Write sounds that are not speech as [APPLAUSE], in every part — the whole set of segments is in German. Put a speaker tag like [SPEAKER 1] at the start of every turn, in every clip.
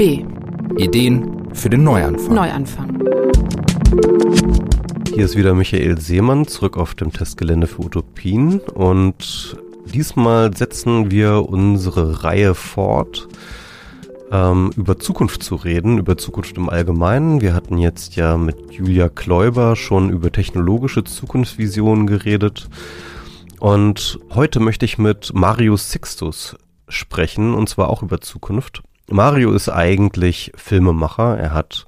[SPEAKER 1] B.
[SPEAKER 2] Ideen für den Neuanfang.
[SPEAKER 1] Neuanfang.
[SPEAKER 3] Hier ist wieder Michael Seemann zurück auf dem Testgelände für Utopien und diesmal setzen wir unsere Reihe fort, ähm, über Zukunft zu reden, über Zukunft im Allgemeinen. Wir hatten jetzt ja mit Julia Kläuber schon über technologische Zukunftsvisionen geredet und heute möchte ich mit Marius Sixtus sprechen, und zwar auch über Zukunft. Mario ist eigentlich Filmemacher. Er hat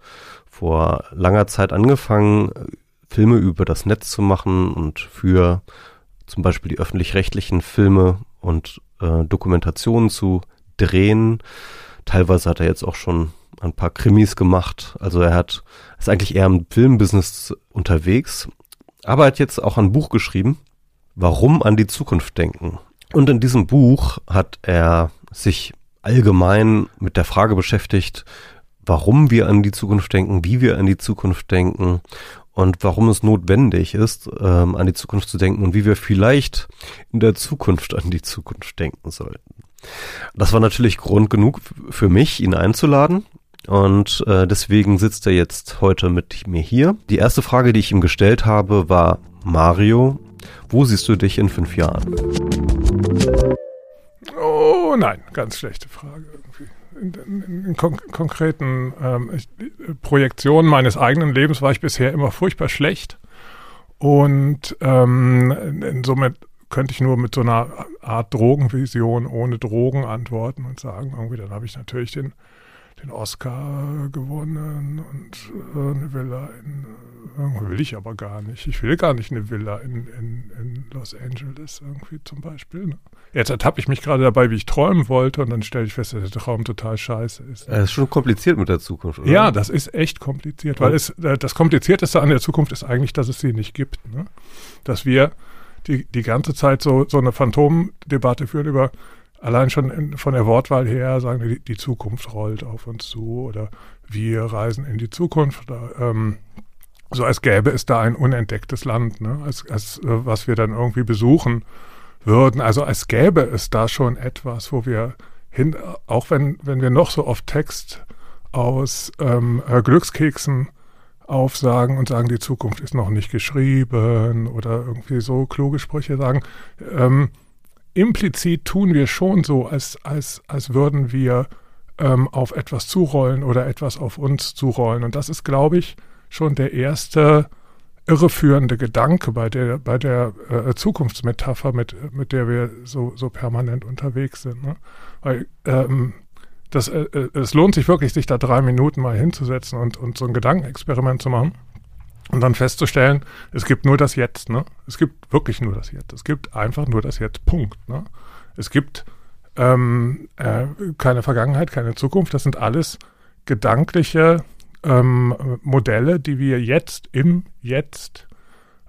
[SPEAKER 3] vor langer Zeit angefangen, Filme über das Netz zu machen und für zum Beispiel die öffentlich-rechtlichen Filme und äh, Dokumentationen zu drehen. Teilweise hat er jetzt auch schon ein paar Krimis gemacht. Also er hat ist eigentlich eher im Filmbusiness unterwegs, aber er hat jetzt auch ein Buch geschrieben, Warum an die Zukunft denken. Und in diesem Buch hat er sich allgemein mit der Frage beschäftigt, warum wir an die Zukunft denken, wie wir an die Zukunft denken und warum es notwendig ist, ähm, an die Zukunft zu denken und wie wir vielleicht in der Zukunft an die Zukunft denken sollten. Das war natürlich Grund genug für mich, ihn einzuladen. Und äh, deswegen sitzt er jetzt heute mit mir hier. Die erste Frage, die ich ihm gestellt habe, war, Mario, wo siehst du dich in fünf Jahren?
[SPEAKER 4] Oh nein, ganz schlechte Frage. In, in, in kon konkreten ähm, ich, Projektionen meines eigenen Lebens war ich bisher immer furchtbar schlecht. Und ähm, somit könnte ich nur mit so einer Art Drogenvision ohne Drogen antworten und sagen, irgendwie, dann habe ich natürlich den den Oscar gewonnen und äh, eine Villa in, äh, will ich aber gar nicht. Ich will gar nicht eine Villa in, in, in Los Angeles irgendwie zum Beispiel. Ne? Jetzt ertappe ich mich gerade dabei, wie ich träumen wollte und dann stelle ich fest, dass der Traum total scheiße ist.
[SPEAKER 3] Das ist schon kompliziert mit der Zukunft, oder?
[SPEAKER 4] Ja, das ist echt kompliziert, weil es, äh, das Komplizierteste an der Zukunft ist eigentlich, dass es sie nicht gibt. Ne? Dass wir die, die ganze Zeit so, so eine Phantomdebatte führen über allein schon in, von der Wortwahl her sagen, die, die, Zukunft rollt auf uns zu oder wir reisen in die Zukunft. Oder, ähm, so als gäbe es da ein unentdecktes Land, ne? als, als äh, was wir dann irgendwie besuchen würden. Also als gäbe es da schon etwas, wo wir hin, auch wenn, wenn wir noch so oft Text aus ähm, äh, Glückskeksen aufsagen und sagen, die Zukunft ist noch nicht geschrieben oder irgendwie so kluge Sprüche sagen, ähm, implizit tun wir schon so, als, als, als würden wir ähm, auf etwas zurollen oder etwas auf uns zurollen. Und das ist, glaube ich, schon der erste irreführende Gedanke bei der, bei der äh, Zukunftsmetapher, mit, mit der wir so, so permanent unterwegs sind. Ne? Weil ähm, das, äh, äh es lohnt sich wirklich, sich da drei Minuten mal hinzusetzen und, und so ein Gedankenexperiment zu machen. Und dann festzustellen, es gibt nur das Jetzt, ne? Es gibt wirklich nur das Jetzt. Es gibt einfach nur das Jetzt, Punkt. Ne? Es gibt ähm, äh, keine Vergangenheit, keine Zukunft. Das sind alles gedankliche ähm, Modelle, die wir jetzt im Jetzt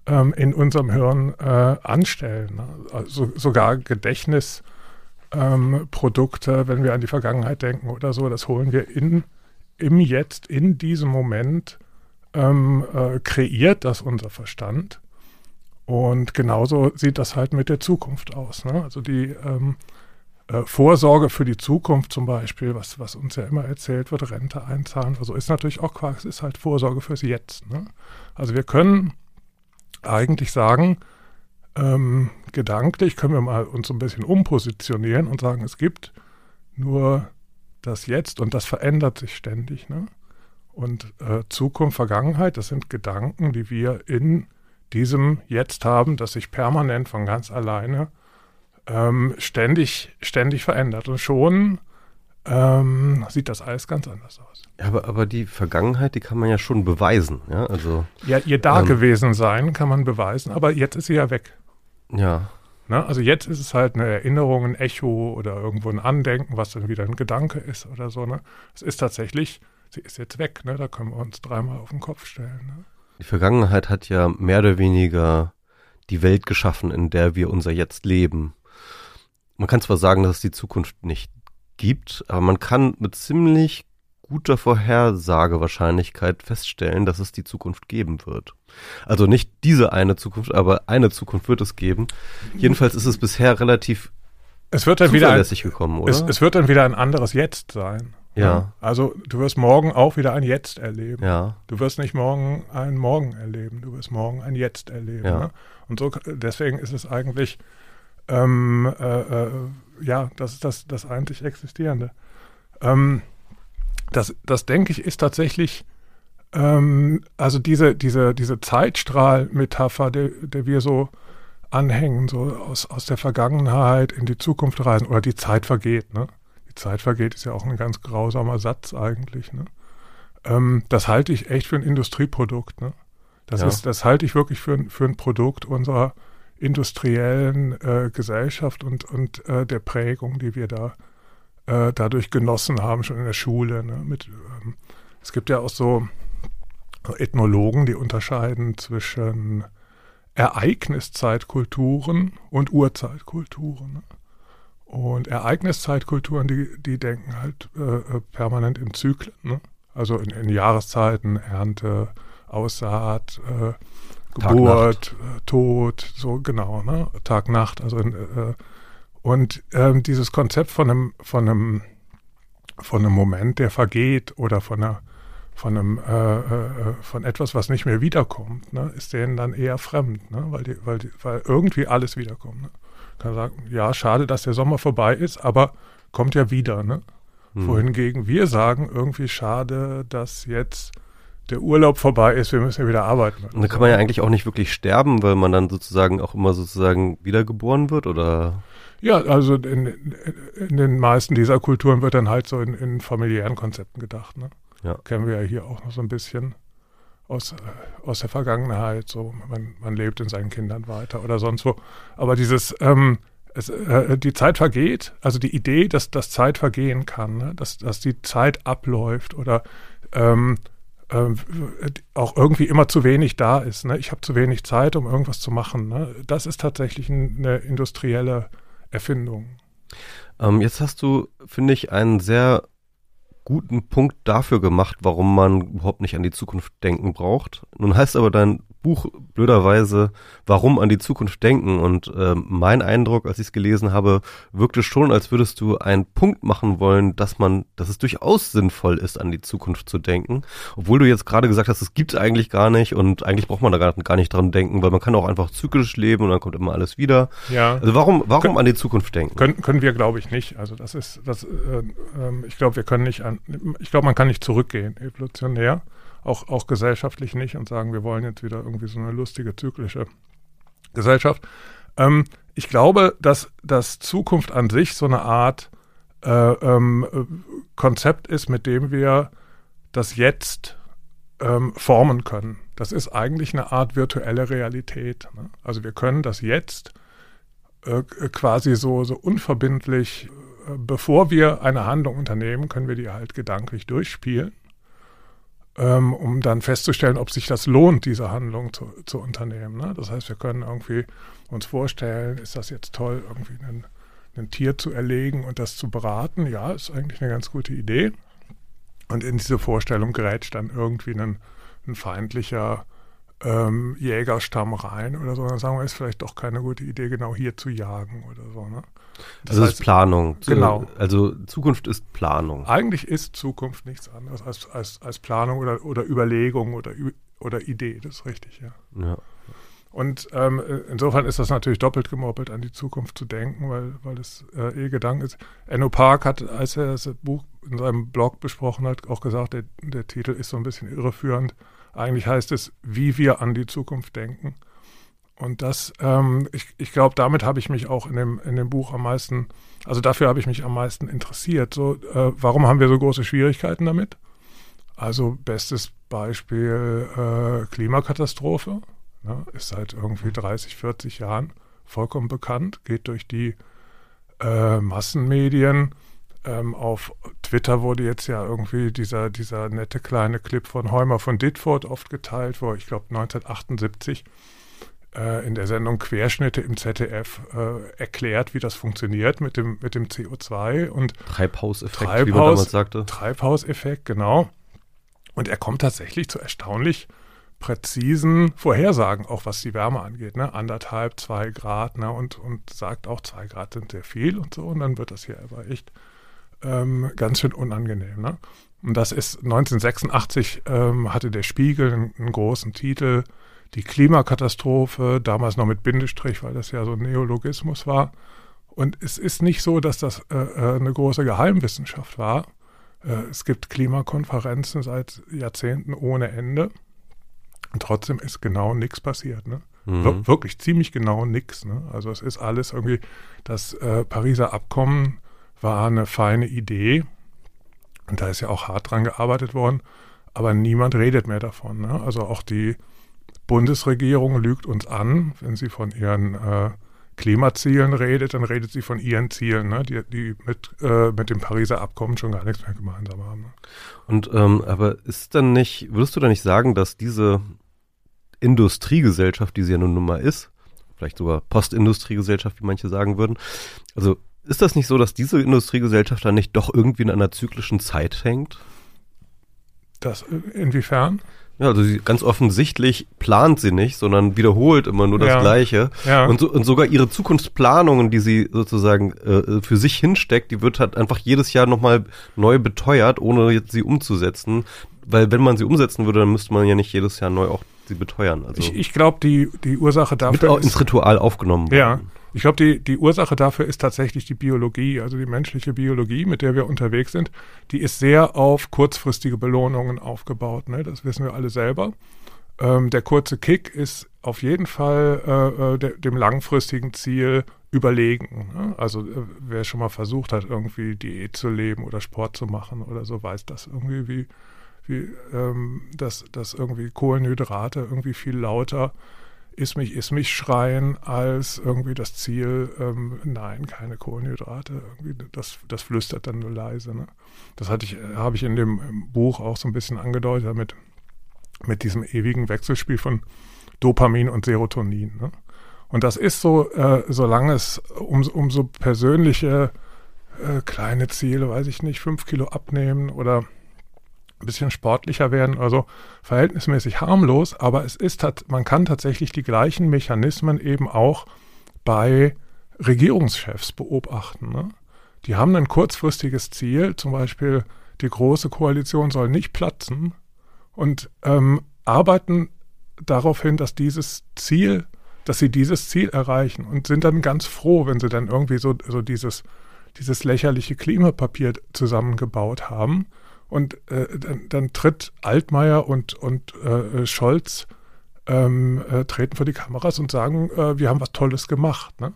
[SPEAKER 4] ähm, in unserem Hirn äh, anstellen. Ne? Also sogar Gedächtnisprodukte, ähm, wenn wir an die Vergangenheit denken oder so, das holen wir in, im Jetzt, in diesem Moment ähm, äh, kreiert das unser Verstand. Und genauso sieht das halt mit der Zukunft aus. Ne? Also die ähm, äh, Vorsorge für die Zukunft zum Beispiel, was, was uns ja immer erzählt wird, Rente einzahlen, also ist natürlich auch Quark, es ist halt Vorsorge fürs Jetzt. Ne? Also wir können eigentlich sagen, ähm, gedanklich können wir mal uns ein bisschen umpositionieren und sagen, es gibt nur das Jetzt und das verändert sich ständig. Ne? Und äh, Zukunft, Vergangenheit, das sind Gedanken, die wir in diesem Jetzt haben, das sich permanent von ganz alleine ähm, ständig, ständig verändert. Und schon ähm, sieht das alles ganz anders aus.
[SPEAKER 3] Ja, aber, aber die Vergangenheit, die kann man ja schon beweisen. Ja, also,
[SPEAKER 4] ja ihr da ähm, sein kann man beweisen, aber jetzt ist sie ja weg.
[SPEAKER 3] Ja.
[SPEAKER 4] Na, also jetzt ist es halt eine Erinnerung, ein Echo oder irgendwo ein Andenken, was dann wieder ein Gedanke ist oder so. Ne? Es ist tatsächlich sie ist jetzt weg, ne? Da können wir uns dreimal auf den Kopf stellen. Ne?
[SPEAKER 3] Die Vergangenheit hat ja mehr oder weniger die Welt geschaffen, in der wir unser Jetzt leben. Man kann zwar sagen, dass es die Zukunft nicht gibt, aber man kann mit ziemlich guter Vorhersagewahrscheinlichkeit feststellen, dass es die Zukunft geben wird. Also nicht diese eine Zukunft, aber eine Zukunft wird es geben. Jedenfalls ist es bisher relativ
[SPEAKER 4] es wird dann wieder ein,
[SPEAKER 3] gekommen, oder?
[SPEAKER 4] Es, es, wird dann wieder ein anderes Jetzt sein.
[SPEAKER 3] Ja.
[SPEAKER 4] Also du wirst morgen auch wieder ein Jetzt erleben.
[SPEAKER 3] Ja.
[SPEAKER 4] Du wirst nicht morgen ein Morgen erleben, du wirst morgen ein Jetzt erleben.
[SPEAKER 3] Ja.
[SPEAKER 4] Ne? Und so deswegen ist es eigentlich ähm, äh, äh, ja, das ist das, das eigentlich Existierende. Ähm, das, das denke ich, ist tatsächlich ähm, also diese, diese, diese Zeitstrahl-Metapher, der, der wir so anhängen, so aus, aus der Vergangenheit in die Zukunft reisen, oder die Zeit vergeht, ne? Die Zeit vergeht ist ja auch ein ganz grausamer Satz eigentlich, ne? Ähm, das halte ich echt für ein Industrieprodukt, ne? Das,
[SPEAKER 3] Ja.
[SPEAKER 4] ist, das halte ich wirklich für, für ein Produkt unserer industriellen äh, Gesellschaft und, und äh, der Prägung, die wir da äh, dadurch genossen haben, schon in der Schule. Ne? Mit, ähm, es gibt ja auch so Ethnologen, die unterscheiden zwischen Ereigniszeitkulturen und Urzeitkulturen. Ne? Und Ereigniszeitkulturen, die, die denken halt äh, äh, permanent in Zyklen. Ne? Also in, in Jahreszeiten, Ernte, Aussaat, äh, Geburt, äh, Tod, so genau, ne? Tag, Nacht. Also in, äh, und ähm, dieses Konzept von einem, von einem, von einem Moment, der vergeht oder von einer, von einem, äh, äh, von etwas, was nicht mehr wiederkommt, ne, ist denen dann eher fremd, ne, weil die, weil die, weil irgendwie alles wiederkommt. Ne. Kann sagen, ja, schade, dass der Sommer vorbei ist, aber kommt ja wieder, ne.
[SPEAKER 3] Hm.
[SPEAKER 4] Wohingegen wir sagen, irgendwie schade, dass jetzt der Urlaub vorbei ist, wir müssen ja wieder arbeiten.
[SPEAKER 3] Und da kann man ja eigentlich auch nicht wirklich sterben, weil man dann sozusagen auch immer sozusagen wiedergeboren wird, oder?
[SPEAKER 4] Ja, also in, in den meisten dieser Kulturen wird dann halt so in, in familiären Konzepten gedacht. Ne?
[SPEAKER 3] Ja.
[SPEAKER 4] Kennen wir ja hier auch noch so ein bisschen aus, aus der Vergangenheit. So, man, man lebt in seinen Kindern weiter oder sonst wo. Aber dieses, ähm, es, äh, die Zeit vergeht, also die Idee, dass, dass Zeit vergehen kann, ne? dass, dass die Zeit abläuft oder ähm, auch irgendwie immer zu wenig da ist. Ne? Ich habe zu wenig Zeit, um irgendwas zu machen. Ne? Das ist tatsächlich ein, eine industrielle Erfindung.
[SPEAKER 3] Ähm, jetzt hast du, finde ich, einen sehr guten Punkt dafür gemacht, warum man überhaupt nicht an die Zukunft denken braucht. Nun heißt aber dein Buch blöderweise, warum an die Zukunft denken. Und ähm, mein Eindruck, als ich es gelesen habe, wirkte schon, als würdest du einen Punkt machen wollen, dass man, dass es durchaus sinnvoll ist, an die Zukunft zu denken. Obwohl du jetzt gerade gesagt hast, es gibt es eigentlich gar nicht und eigentlich braucht man da gar, gar nicht dran denken, weil man kann auch einfach zyklisch leben und dann kommt immer alles wieder.
[SPEAKER 4] Ja.
[SPEAKER 3] Also warum, warum
[SPEAKER 4] Können-
[SPEAKER 3] an die Zukunft denken?
[SPEAKER 4] Können, können wir, glaube ich, nicht. Also das ist, das, äh, ähm, ich glaube, wir können nicht an, ich glaube, man kann nicht zurückgehen, evolutionär, auch, auch gesellschaftlich nicht und sagen, wir wollen jetzt wieder irgendwie so eine lustige, zyklische Gesellschaft. Ähm, ich glaube, dass, dass Zukunft an sich so eine Art äh, ähm, äh, Konzept ist, mit dem wir das Jetzt ähm, formen können. Das ist eigentlich eine Art virtuelle Realität. Ne? Also wir können das Jetzt äh, quasi so, so unverbindlich, äh, bevor wir eine Handlung unternehmen, können wir die halt gedanklich durchspielen, ähm, um dann festzustellen, ob sich das lohnt, diese Handlung zu, zu unternehmen. Ne? Das heißt, wir können irgendwie uns vorstellen, ist das jetzt toll, irgendwie ein, ein Tier zu erlegen und das zu braten? Ja, ist eigentlich eine ganz gute Idee. Und in diese Vorstellung grätscht dann irgendwie ein, ein feindlicher ähm, Jägerstamm rein oder so, dann sagen wir, ist vielleicht doch keine gute Idee, genau hier zu jagen oder so. Ne?
[SPEAKER 3] Das, ist Planung.
[SPEAKER 4] Genau.
[SPEAKER 3] Also Zukunft ist Planung.
[SPEAKER 4] Eigentlich ist Zukunft nichts anderes als, als, als Planung oder, oder Überlegung oder, oder Idee, das ist richtig, ja.
[SPEAKER 3] Ja.
[SPEAKER 4] Und ähm, insofern ist das natürlich doppelt gemoppelt, an die Zukunft zu denken, weil, weil es äh, eh Gedanke ist. Enno Park hat, als er das Buch in seinem Blog besprochen hat, auch gesagt, der, der Titel ist so ein bisschen irreführend. Eigentlich heißt es, wie wir an die Zukunft denken. Und das, ähm, ich, ich glaube, damit habe ich mich auch in dem, in dem Buch am meisten, also dafür habe ich mich am meisten interessiert. So, äh, warum haben wir so große Schwierigkeiten damit? Also bestes Beispiel äh, Klimakatastrophe. Ne, ist seit irgendwie 30, 40 Jahren vollkommen bekannt, geht durch die äh, Massenmedien. Ähm, auf Twitter wurde jetzt ja irgendwie dieser, dieser nette kleine Clip von Heumer von Ditford oft geteilt, wo ich glaube 1978 äh, in der Sendung Querschnitte im ZDF äh, erklärt, wie das funktioniert mit dem, mit dem CO2 und
[SPEAKER 3] Treibhauseffekt, wie man
[SPEAKER 4] Treibhaus-
[SPEAKER 3] damals sagte.
[SPEAKER 4] Treibhauseffekt, genau. Und er kommt tatsächlich zu erstaunlich präzisen Vorhersagen, auch was die Wärme angeht, ne? Anderthalb, zwei Grad, ne? Und, und sagt auch, zwei Grad sind sehr viel und so. Und dann wird das hier aber echt ähm, ganz schön unangenehm. Ne? Und das ist 1986 ähm, hatte der Spiegel einen, einen, großen Titel, die Klimakatastrophe, damals noch mit Bindestrich, weil das ja so ein Neologismus war. Und es ist nicht so, dass das äh, äh eine große Geheimwissenschaft war. Äh, es gibt Klimakonferenzen seit Jahrzehnten ohne Ende. Und trotzdem ist genau nichts passiert. Ne? Mhm. Wir wirklich ziemlich genau nichts. Ne? Also es ist alles irgendwie, das äh, Pariser Abkommen war eine feine Idee. Und da ist ja auch hart dran gearbeitet worden. Aber niemand redet mehr davon. Ne? Also auch die Bundesregierung lügt uns an, wenn sie von ihren äh, Klimazielen redet, dann redet sie von ihren Zielen, ne? die, die mit, äh, mit dem Pariser Abkommen schon gar nichts mehr gemeinsam haben. Ne?
[SPEAKER 3] Und ähm, aber ist dann nicht, würdest du da nicht sagen, dass diese Industriegesellschaft, die sie ja nun mal ist, vielleicht sogar Postindustriegesellschaft, wie manche sagen würden, also ist das nicht so, dass diese Industriegesellschaft dann nicht doch irgendwie in einer zyklischen Zeit hängt?
[SPEAKER 4] Das äh, inwiefern?
[SPEAKER 3] Ja, also sie, ganz offensichtlich plant sie nicht, sondern wiederholt immer nur das ja. Gleiche. Ja. Und, so, und sogar ihre Zukunftsplanungen, die sie sozusagen äh, für sich hinsteckt, die wird halt einfach jedes Jahr nochmal neu beteuert, ohne jetzt sie umzusetzen. Weil wenn man sie umsetzen würde, dann müsste man ja nicht jedes Jahr neu auch sie beteuern.
[SPEAKER 4] Also ich, ich glaube, die, die Ursache dafür.
[SPEAKER 3] Mit ist, ins Ritual aufgenommen
[SPEAKER 4] worden. Ja. Ich glaube, die, die Ursache dafür ist tatsächlich die Biologie, also die menschliche Biologie, mit der wir unterwegs sind. Die ist sehr auf kurzfristige Belohnungen aufgebaut. Ne? Das wissen wir alle selber. Ähm, der kurze Kick ist auf jeden Fall äh, äh de, dem langfristigen Ziel überlegen. Ne? Also äh, wer schon mal versucht hat, irgendwie Diät zu leben oder Sport zu machen oder so, weiß das irgendwie, wie, wie ähm, dass, dass irgendwie Kohlenhydrate irgendwie viel lauter ist mich, ist mich schreien als irgendwie das Ziel, ähm, nein, keine Kohlenhydrate. Irgendwie das, das flüstert dann nur leise. Ne? Das hatte ich, habe ich in dem Buch auch so ein bisschen angedeutet mit, mit diesem ewigen Wechselspiel von Dopamin und Serotonin. Ne? Und das ist so, äh, solange es um, um persönliche äh, kleine Ziele, weiß ich nicht, fünf Kilo abnehmen oder ein bisschen sportlicher werden, also verhältnismäßig harmlos, aber es ist, man kann tatsächlich die gleichen Mechanismen eben auch bei Regierungschefs beobachten. Ne? Die haben ein kurzfristiges Ziel, zum Beispiel die große Koalition soll nicht platzen und ähm, arbeiten darauf hin, dass dieses Ziel, dass sie dieses Ziel erreichen und sind dann ganz froh, wenn sie dann irgendwie so, so dieses, dieses lächerliche Klimapapier zusammengebaut haben und äh, dann, dann, tritt Altmaier und, und äh, Scholz ähm, äh, treten vor die Kameras und sagen, äh, wir haben was Tolles gemacht. Ne?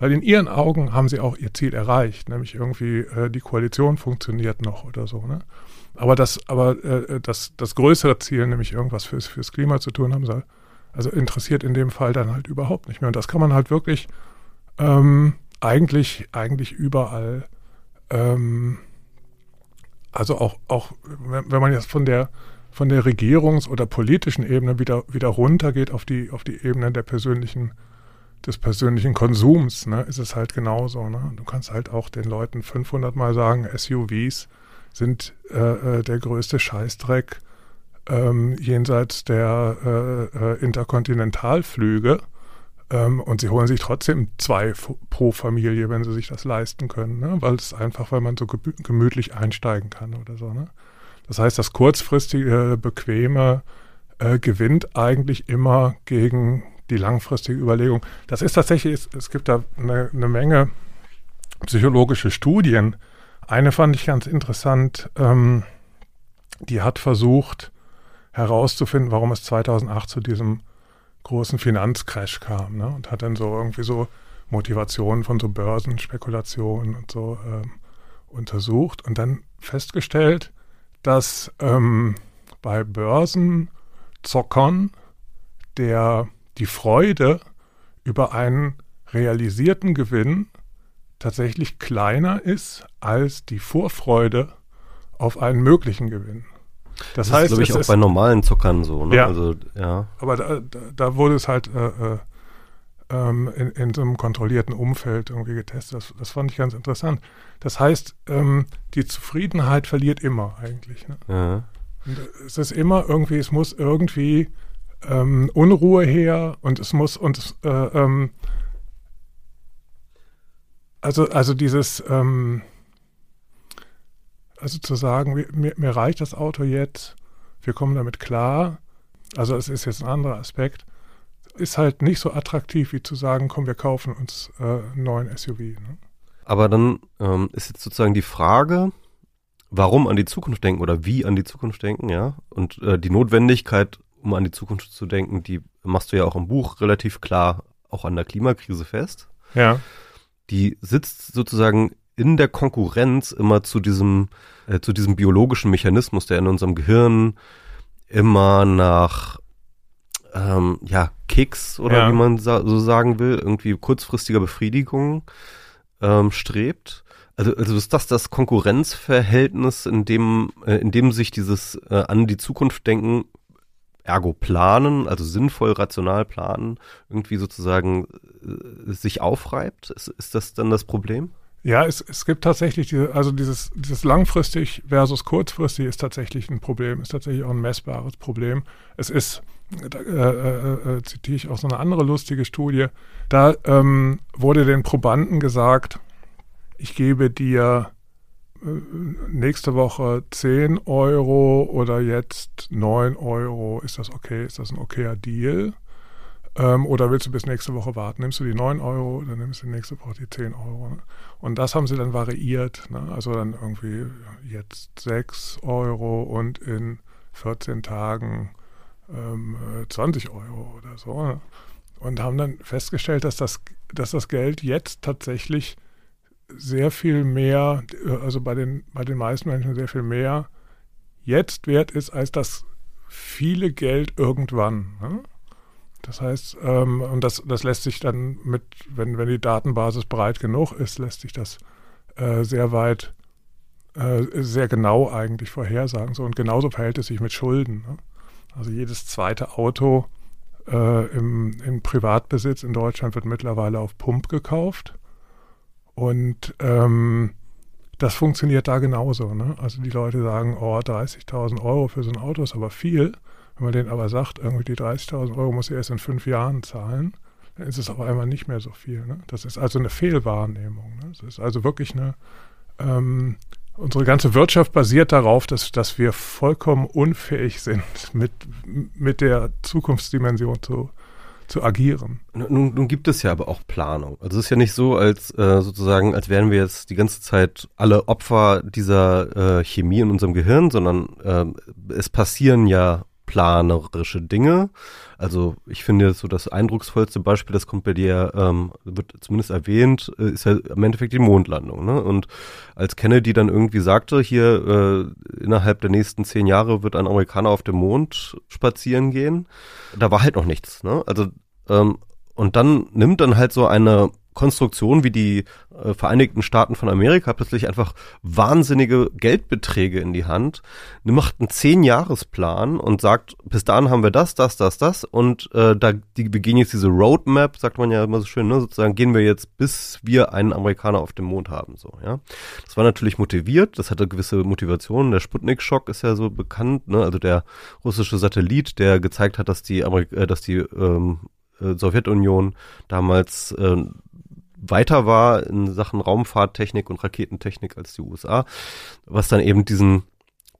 [SPEAKER 4] Weil in ihren Augen haben sie auch ihr Ziel erreicht, nämlich irgendwie äh, die Koalition funktioniert noch oder so. Ne? Aber das, aber äh, das, das größere Ziel, nämlich irgendwas fürs, fürs Klima zu tun, haben sie also interessiert in dem Fall dann halt überhaupt nicht mehr. Und das kann man halt wirklich ähm, eigentlich, eigentlich überall ähm, also auch, auch wenn man jetzt von der, von der Regierungs- oder politischen Ebene wieder, wieder runtergeht auf die, auf die Ebene der persönlichen, des persönlichen Konsums, ne, ist es halt genauso. Ne? Du kannst halt auch den Leuten 500 Mal sagen, SUVs sind äh, äh, der größte Scheißdreck ähm, jenseits der äh, äh Interkontinentalflüge. Ähm, und sie holen sich trotzdem zwei pro Familie, wenn sie sich das leisten können, ne? weil es einfach, weil man so gemütlich einsteigen kann oder so. Ne? Das heißt, das kurzfristige, bequeme äh, gewinnt eigentlich immer gegen die langfristige Überlegung. Das ist tatsächlich, es, es gibt da eine, eine, Menge psychologische Studien. Eine fand ich ganz interessant, ähm, die hat versucht herauszufinden, warum es 2008 zu diesem großen Finanzcrash kam ne? und hat dann so irgendwie so Motivationen von so Börsenspekulationen und so ähm, untersucht und dann festgestellt, dass ähm, bei Börsenzockern der, die Freude über einen realisierten Gewinn tatsächlich kleiner ist als die Vorfreude auf einen möglichen Gewinn.
[SPEAKER 3] Das, das heißt, glaube ich, auch bei normalen Zuckern so. Ne?
[SPEAKER 4] Ja. Also, ja. Aber da, da, wurde es halt äh, äh, ähm, in, in, so einem kontrollierten Umfeld irgendwie getestet. Das, das fand ich ganz interessant. Das heißt, ähm, die Zufriedenheit verliert immer eigentlich. Ne? Ja. Und es ist immer irgendwie, es muss irgendwie ähm, Unruhe her und es muss und äh, ähm, also also dieses ähm, also zu sagen, mir, mir reicht das Auto jetzt, wir kommen damit klar, also es ist jetzt ein anderer Aspekt, ist halt nicht so attraktiv wie zu sagen, komm, wir kaufen uns äh, einen neuen SUV. Ne?
[SPEAKER 3] Aber dann ähm, ist jetzt sozusagen die Frage, warum an die Zukunft denken oder wie an die Zukunft denken, ja. Und äh, die Notwendigkeit, um an die Zukunft zu denken, die machst du ja auch im Buch relativ klar auch an der Klimakrise fest.
[SPEAKER 4] Ja.
[SPEAKER 3] Die sitzt sozusagen in der Konkurrenz immer zu diesem, äh, zu diesem biologischen Mechanismus, der in unserem Gehirn immer nach ähm, ja, Kicks oder
[SPEAKER 4] Ja.
[SPEAKER 3] wie man sa so sagen will, irgendwie kurzfristiger Befriedigung ähm, strebt. Also, also ist das das Konkurrenzverhältnis, in dem, äh, in dem sich dieses äh, an die Zukunft denken, ergo planen, also sinnvoll, rational planen, irgendwie sozusagen äh, sich aufreibt? Ist, ist das dann das Problem?
[SPEAKER 4] Ja, es, es gibt tatsächlich diese, also dieses, dieses langfristig versus kurzfristig ist tatsächlich ein Problem, ist tatsächlich auch ein messbares Problem. Es ist, da, äh, äh, äh, zitiere ich auch so eine andere lustige Studie, da ähm, wurde den Probanden gesagt, ich gebe dir äh, nächste Woche 10 Euro oder jetzt 9 Euro, ist das okay, ist das ein okayer Deal? Ähm, oder willst du bis nächste Woche warten? Nimmst du die 9 Euro oder nimmst du nächste Woche die 10 Euro? Ne? Und das haben sie dann variiert. Ne? Also dann irgendwie jetzt 6 Euro und in 14 Tagen ähm, äh, 20 Euro oder so. Ne? Und haben dann festgestellt, dass das, dass das Geld jetzt tatsächlich sehr viel mehr, äh, also bei den, bei den meisten Menschen sehr viel mehr jetzt wert ist, als das viele Geld irgendwann. Ne? Das heißt, ähm, und das, das lässt sich dann mit, wenn, wenn die Datenbasis breit genug ist, lässt sich das äh, sehr weit, äh, sehr genau eigentlich vorhersagen. So, und genauso verhält es sich mit Schulden. Ne? Also jedes zweite Auto äh, im, im Privatbesitz in Deutschland wird mittlerweile auf Pump gekauft. Und ähm, das funktioniert da genauso. Ne? Also die Leute sagen, oh, 30.000 Euro für so ein Auto ist aber viel. Wenn man denen aber sagt, irgendwie die 30.000 Euro muss ich erst in fünf Jahren zahlen, dann ist es auf einmal nicht mehr so viel. Ne? Das ist also eine Fehlwahrnehmung. Ne? Das ist also wirklich eine, ähm, unsere ganze Wirtschaft basiert darauf, dass, dass wir vollkommen unfähig sind, mit, mit der Zukunftsdimension zu, zu agieren.
[SPEAKER 3] Nun, nun gibt es ja aber auch Planung. Also es ist ja nicht so, als äh, sozusagen, als wären wir jetzt die ganze Zeit alle Opfer dieser äh, Chemie in unserem Gehirn, sondern äh, es passieren ja planerische Dinge. Also ich finde so das eindrucksvollste Beispiel, das kommt bei dir, ähm, wird zumindest erwähnt, äh, ist ja im Endeffekt die Mondlandung. Ne? Und als Kennedy dann irgendwie sagte, hier äh, innerhalb der nächsten zehn Jahre wird ein Amerikaner auf dem Mond spazieren gehen, da war halt noch nichts. Ne? Also ähm, und dann nimmt dann halt so eine Konstruktion wie die äh, Vereinigten Staaten von Amerika plötzlich einfach wahnsinnige Geldbeträge in die Hand, macht einen Zehn-Jahres-Plan und sagt, bis dahin haben wir das, das, das, das und äh, da die, wir gehen jetzt diese Roadmap, sagt man ja immer so schön, ne, sozusagen gehen wir jetzt, bis wir einen Amerikaner auf dem Mond haben, so, ja. Das war natürlich motiviert, das hatte gewisse Motivationen, der Sputnik-Schock ist ja so bekannt, ne, also der russische Satellit, der gezeigt hat, dass die, Amerik äh, dass die ähm, äh, Sowjetunion damals äh, weiter war in Sachen Raumfahrttechnik und Raketentechnik als die USA, was dann eben diesen,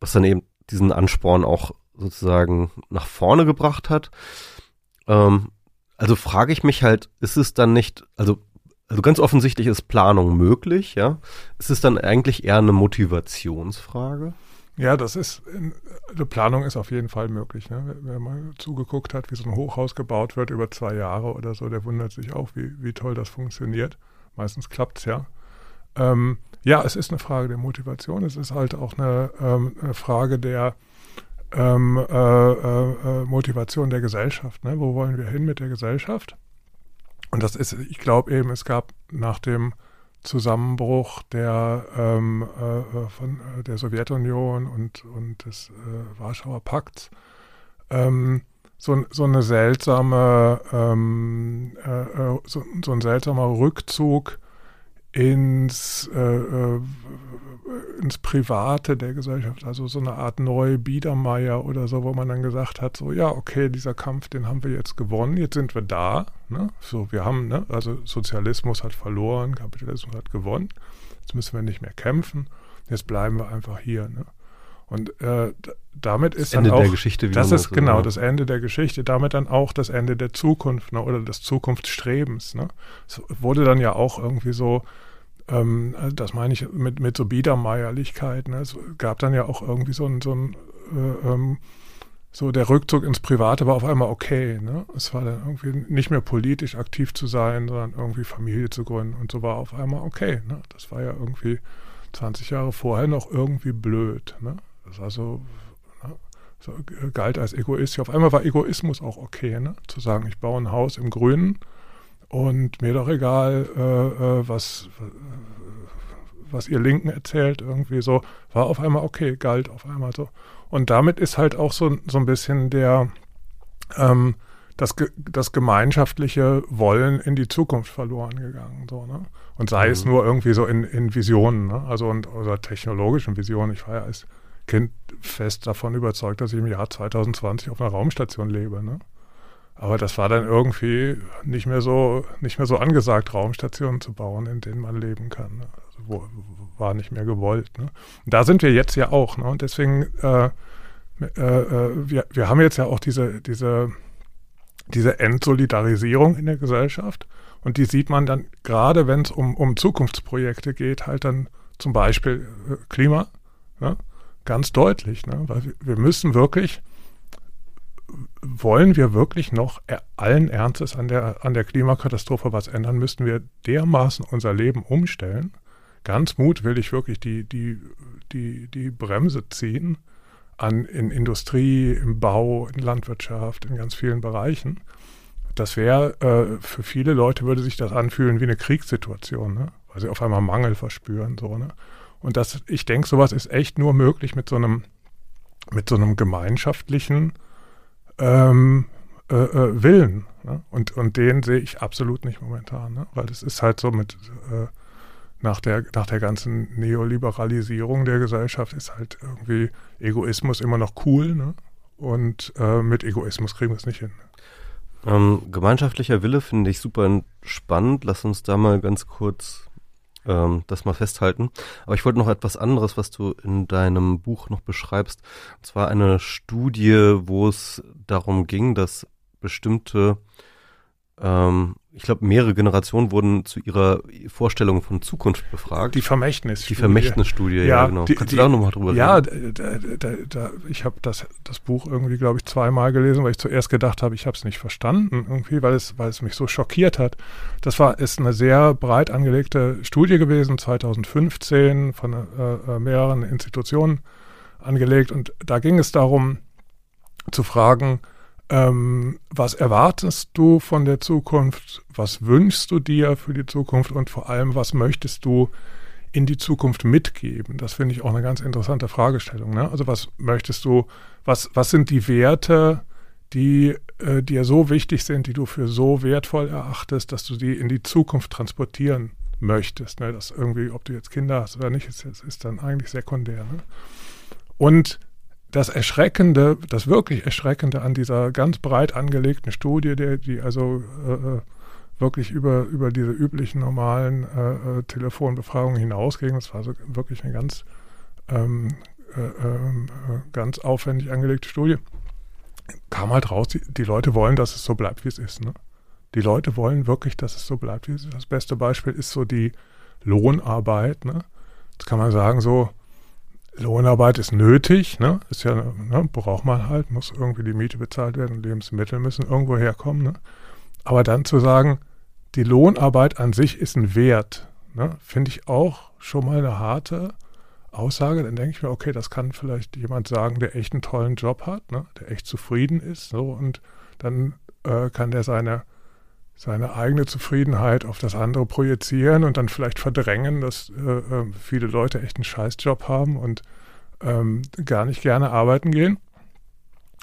[SPEAKER 3] was dann eben diesen Ansporn auch sozusagen nach vorne gebracht hat. Ähm, also frage ich mich halt, ist es dann nicht, also also ganz offensichtlich ist Planung möglich, ja. Ist es dann eigentlich eher eine Motivationsfrage?
[SPEAKER 4] Ja, das ist, eine Planung ist auf jeden Fall möglich. Ne? Wer mal zugeguckt hat, wie so ein Hochhaus gebaut wird über zwei Jahre oder so, der wundert sich auch, wie, wie toll das funktioniert. Meistens klappt es ja. Ähm, ja, es ist eine Frage der Motivation. Es ist halt auch eine, ähm, eine Frage der ähm, äh, äh, Motivation der Gesellschaft. Ne? Wo wollen wir hin mit der Gesellschaft? Und das ist, ich glaube eben, es gab nach dem Zusammenbruch der, ähm, äh, von äh, der Sowjetunion und, und des äh, Warschauer Pakts. Ähm, so, so eine seltsame, ähm, äh, so, so, ein seltsamer Rückzug ins, äh, ins Private der Gesellschaft, also so eine Art neue Biedermeier oder so, wo man dann gesagt hat, so ja, okay, dieser Kampf, den haben wir jetzt gewonnen, jetzt sind wir da, ne? so wir haben, ne? also Sozialismus hat verloren, Kapitalismus hat gewonnen, jetzt müssen wir nicht mehr kämpfen Jetzt bleiben wir einfach hier. Ne? Und äh, damit ist
[SPEAKER 3] Ende
[SPEAKER 4] dann auch
[SPEAKER 3] der Geschichte. Wie
[SPEAKER 4] das ist genau
[SPEAKER 3] ja.
[SPEAKER 4] das Ende der Geschichte. Damit dann auch das Ende der Zukunft ne, oder des Zukunftsstrebens. Ne? Es wurde dann ja auch irgendwie so ähm, das meine ich mit, mit so Biedermeierlichkeit. Ne? Es gab dann ja auch irgendwie so ein, so ein äh, ähm, so der Rückzug ins Private war auf einmal okay. Ne? Es war dann irgendwie nicht mehr politisch aktiv zu sein, sondern irgendwie Familie zu gründen und so war auf einmal okay. Ne? Das war ja irgendwie 20 Jahre vorher noch irgendwie blöd. Ne? Das war so, ne? so galt als Egoist. Auf einmal war Egoismus auch okay, ne? zu sagen, ich baue ein Haus im Grünen und mir doch egal, äh, äh, was, was ihr Linken erzählt, irgendwie so, war auf einmal okay, galt auf einmal so. Und damit ist halt auch so, so ein bisschen der, ähm, das, das gemeinschaftliche Wollen in die Zukunft verloren gegangen. So, ne? Und sei mhm. es nur irgendwie so in, in Visionen, ne? also und, oder technologischen Visionen. Ich war ja als Kind fest davon überzeugt, dass ich im Jahr 2020 auf einer Raumstation lebe. Ne? Aber das war dann irgendwie nicht mehr so, nicht mehr so angesagt, Raumstationen zu bauen, in denen man leben kann. Ne? Also wo, war nicht mehr gewollt. Ne? Da sind wir jetzt ja auch. Ne? Und deswegen, äh, äh, äh, wir, wir haben jetzt ja auch diese, diese, diese Entsolidarisierung in der Gesellschaft. Und die sieht man dann gerade, wenn es um, um Zukunftsprojekte geht, halt dann zum Beispiel äh, Klima, ne? Ganz deutlich. Ne? Weil wir müssen wirklich wollen wir wirklich noch allen Ernstes an der, an der Klimakatastrophe was ändern, müssten wir dermaßen unser Leben umstellen. Ganz mutwillig wirklich die, die, die, die Bremse ziehen an, in Industrie, im Bau, in Landwirtschaft, in ganz vielen Bereichen. Das wäre, äh, für viele Leute würde sich das anfühlen wie eine Kriegssituation, ne? weil sie auf einmal Mangel verspüren. So, ne? Und das, ich denke, sowas ist echt nur möglich mit so einem, mit so einem gemeinschaftlichen ähm, äh, äh, Willen. Ne? Und, und den sehe ich absolut nicht momentan, ne? weil es ist halt so mit äh, nach der, nach der ganzen Neoliberalisierung der Gesellschaft ist halt irgendwie Egoismus immer noch cool. Ne? Und äh, mit Egoismus kriegen wir es nicht hin.
[SPEAKER 3] Ähm, gemeinschaftlicher Wille finde ich super spannend. Lass uns da mal ganz kurz ähm, das mal festhalten. Aber ich wollte noch etwas anderes, was du in deinem Buch noch beschreibst. Und zwar eine Studie, wo es darum ging, dass bestimmte ähm, ich glaube, mehrere Generationen wurden zu ihrer Vorstellung von Zukunft befragt.
[SPEAKER 4] Die Vermächtnisstudie.
[SPEAKER 3] Die Vermächtnisstudie, ja, ja genau.
[SPEAKER 4] Die,
[SPEAKER 3] Kannst du da nochmal drüber
[SPEAKER 4] ja,
[SPEAKER 3] reden?
[SPEAKER 4] Ja, da, da, ich habe das, das Buch irgendwie, glaube ich, zweimal gelesen, weil ich zuerst gedacht habe, ich habe es nicht verstanden, irgendwie, weil es, weil es mich so schockiert hat. Das war ist eine sehr breit angelegte Studie gewesen, 2015 von äh, äh, mehreren Institutionen angelegt. Und da ging es darum, zu fragen, ähm, was erwartest du von der Zukunft? Was wünschst du dir für die Zukunft? Und vor allem, was möchtest du in die Zukunft mitgeben? Das finde ich auch eine ganz interessante Fragestellung. Ne? Also was möchtest du, was, was sind die Werte, die äh, dir so wichtig sind, die du für so wertvoll erachtest, dass du die in die Zukunft transportieren möchtest? Ne? Das irgendwie, ob du jetzt Kinder hast oder nicht, ist, ist dann eigentlich sekundär. Ne? Und das Erschreckende, das wirklich Erschreckende an dieser ganz breit angelegten Studie, die, die also äh, äh, wirklich über, über diese üblichen normalen äh, äh Telefonbefragungen hinausging, das war so wirklich eine ganz, ähm, äh, ähm, äh, ganz aufwendig angelegte Studie, kam halt raus, die, die, Leute wollen, dass es so bleibt, wie es ist. Ne? Die Leute wollen wirklich, dass es so bleibt, wie es ist. Das beste Beispiel ist so die Lohnarbeit. Ne? Jetzt kann man sagen, so, Lohnarbeit ist nötig, ne? Ist ja, ne? braucht man halt, muss irgendwie die Miete bezahlt werden, Lebensmittel müssen irgendwo herkommen, ne? Aber dann zu sagen, die Lohnarbeit an sich ist ein Wert, ne? finde ich auch schon mal eine harte Aussage. Dann denke ich mir, okay, das kann vielleicht jemand sagen, der echt einen tollen Job hat, ne? der echt zufrieden ist, so und dann äh, kann der seine seine eigene Zufriedenheit auf das andere projizieren und dann vielleicht verdrängen, dass äh, äh, viele Leute echt einen Scheißjob haben und ähm, gar nicht gerne arbeiten gehen.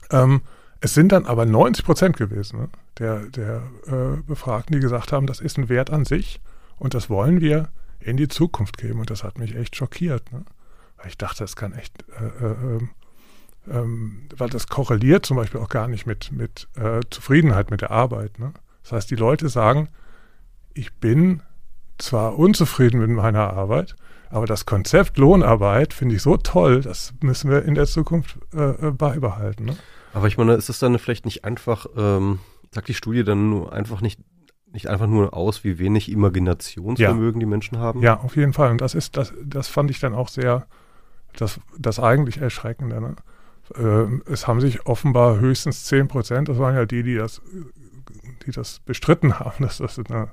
[SPEAKER 4] Ähm, es sind dann aber 90 Prozent gewesen, ne? der, der äh, Befragten, die gesagt haben, das ist ein Wert an sich und das wollen wir in die Zukunft geben. Und das hat mich echt schockiert. Ne? Weil ich dachte, das kann echt, äh, äh, ähm, ähm weil das korreliert zum Beispiel auch gar nicht mit, mit äh, Zufriedenheit mit der Arbeit. Ne? Das heißt, die Leute sagen, ich bin zwar unzufrieden mit meiner Arbeit, Aber das Konzept Lohnarbeit finde ich so toll, das müssen wir in der Zukunft äh, äh beibehalten. Ne?
[SPEAKER 3] Aber ich meine, ist es dann vielleicht nicht einfach, ähm, sagt die Studie dann nur einfach nicht, nicht einfach nur aus, wie wenig Imaginationsvermögen ja. die Menschen haben?
[SPEAKER 4] Ja, auf jeden Fall. Und das ist, das, das fand ich dann auch sehr, das, das eigentlich Erschreckende. Ne? Ähm, es haben sich offenbar höchstens 10 Prozent, das waren ja die, die das, die das bestritten haben, [LAUGHS] dass das eine,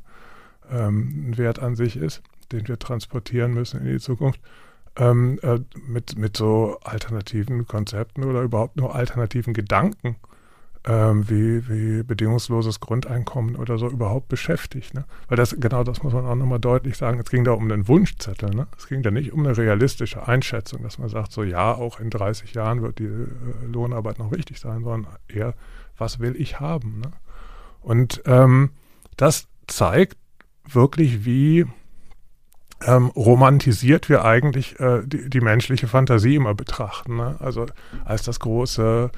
[SPEAKER 4] ähm, ein Wert an sich ist den wir transportieren müssen in die Zukunft, ähm, äh, mit, mit so alternativen Konzepten oder überhaupt nur alternativen Gedanken ähm, wie, wie bedingungsloses Grundeinkommen oder so überhaupt beschäftigt. Ne? Weil das, genau das muss man auch nochmal deutlich sagen. Es ging da um einen Wunschzettel. Ne? Es ging da nicht um eine realistische Einschätzung, dass man sagt, so ja, auch in 30 Jahren wird die äh, Lohnarbeit noch wichtig sein, sondern eher, was will ich haben? Ne? Und ähm, das zeigt wirklich, wie ähm, romantisiert wir eigentlich äh, die, die, menschliche Fantasie immer betrachten. Ne? Also als das große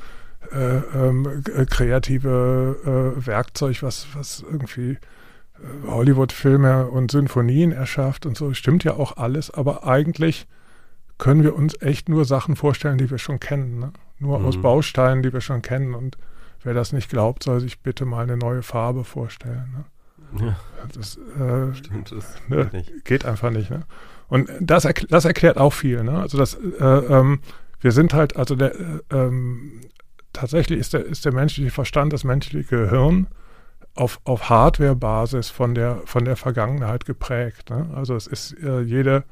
[SPEAKER 4] äh, ähm, kreative äh, Werkzeug, was, was irgendwie äh, Hollywood-Filme und Sinfonien erschafft und so, stimmt ja auch alles, aber eigentlich können wir uns echt nur Sachen vorstellen, die wir schon kennen. Ne? Nur mhm. aus Bausteinen, die wir schon kennen. Und wer das nicht glaubt, soll sich bitte mal eine neue Farbe vorstellen. Ne? Ja. Das, äh, Stimmt, das [LAUGHS] ne, geht, geht einfach nicht. Ne? Und das, erkl das erklärt auch viel. Ne? Also das, äh, ähm, wir sind halt, also der, äh, ähm, tatsächlich ist der, ist der menschliche Verstand, das menschliche Gehirn auf, auf Hardware-Basis von der, von der Vergangenheit geprägt. Ne? Also es ist äh, jede,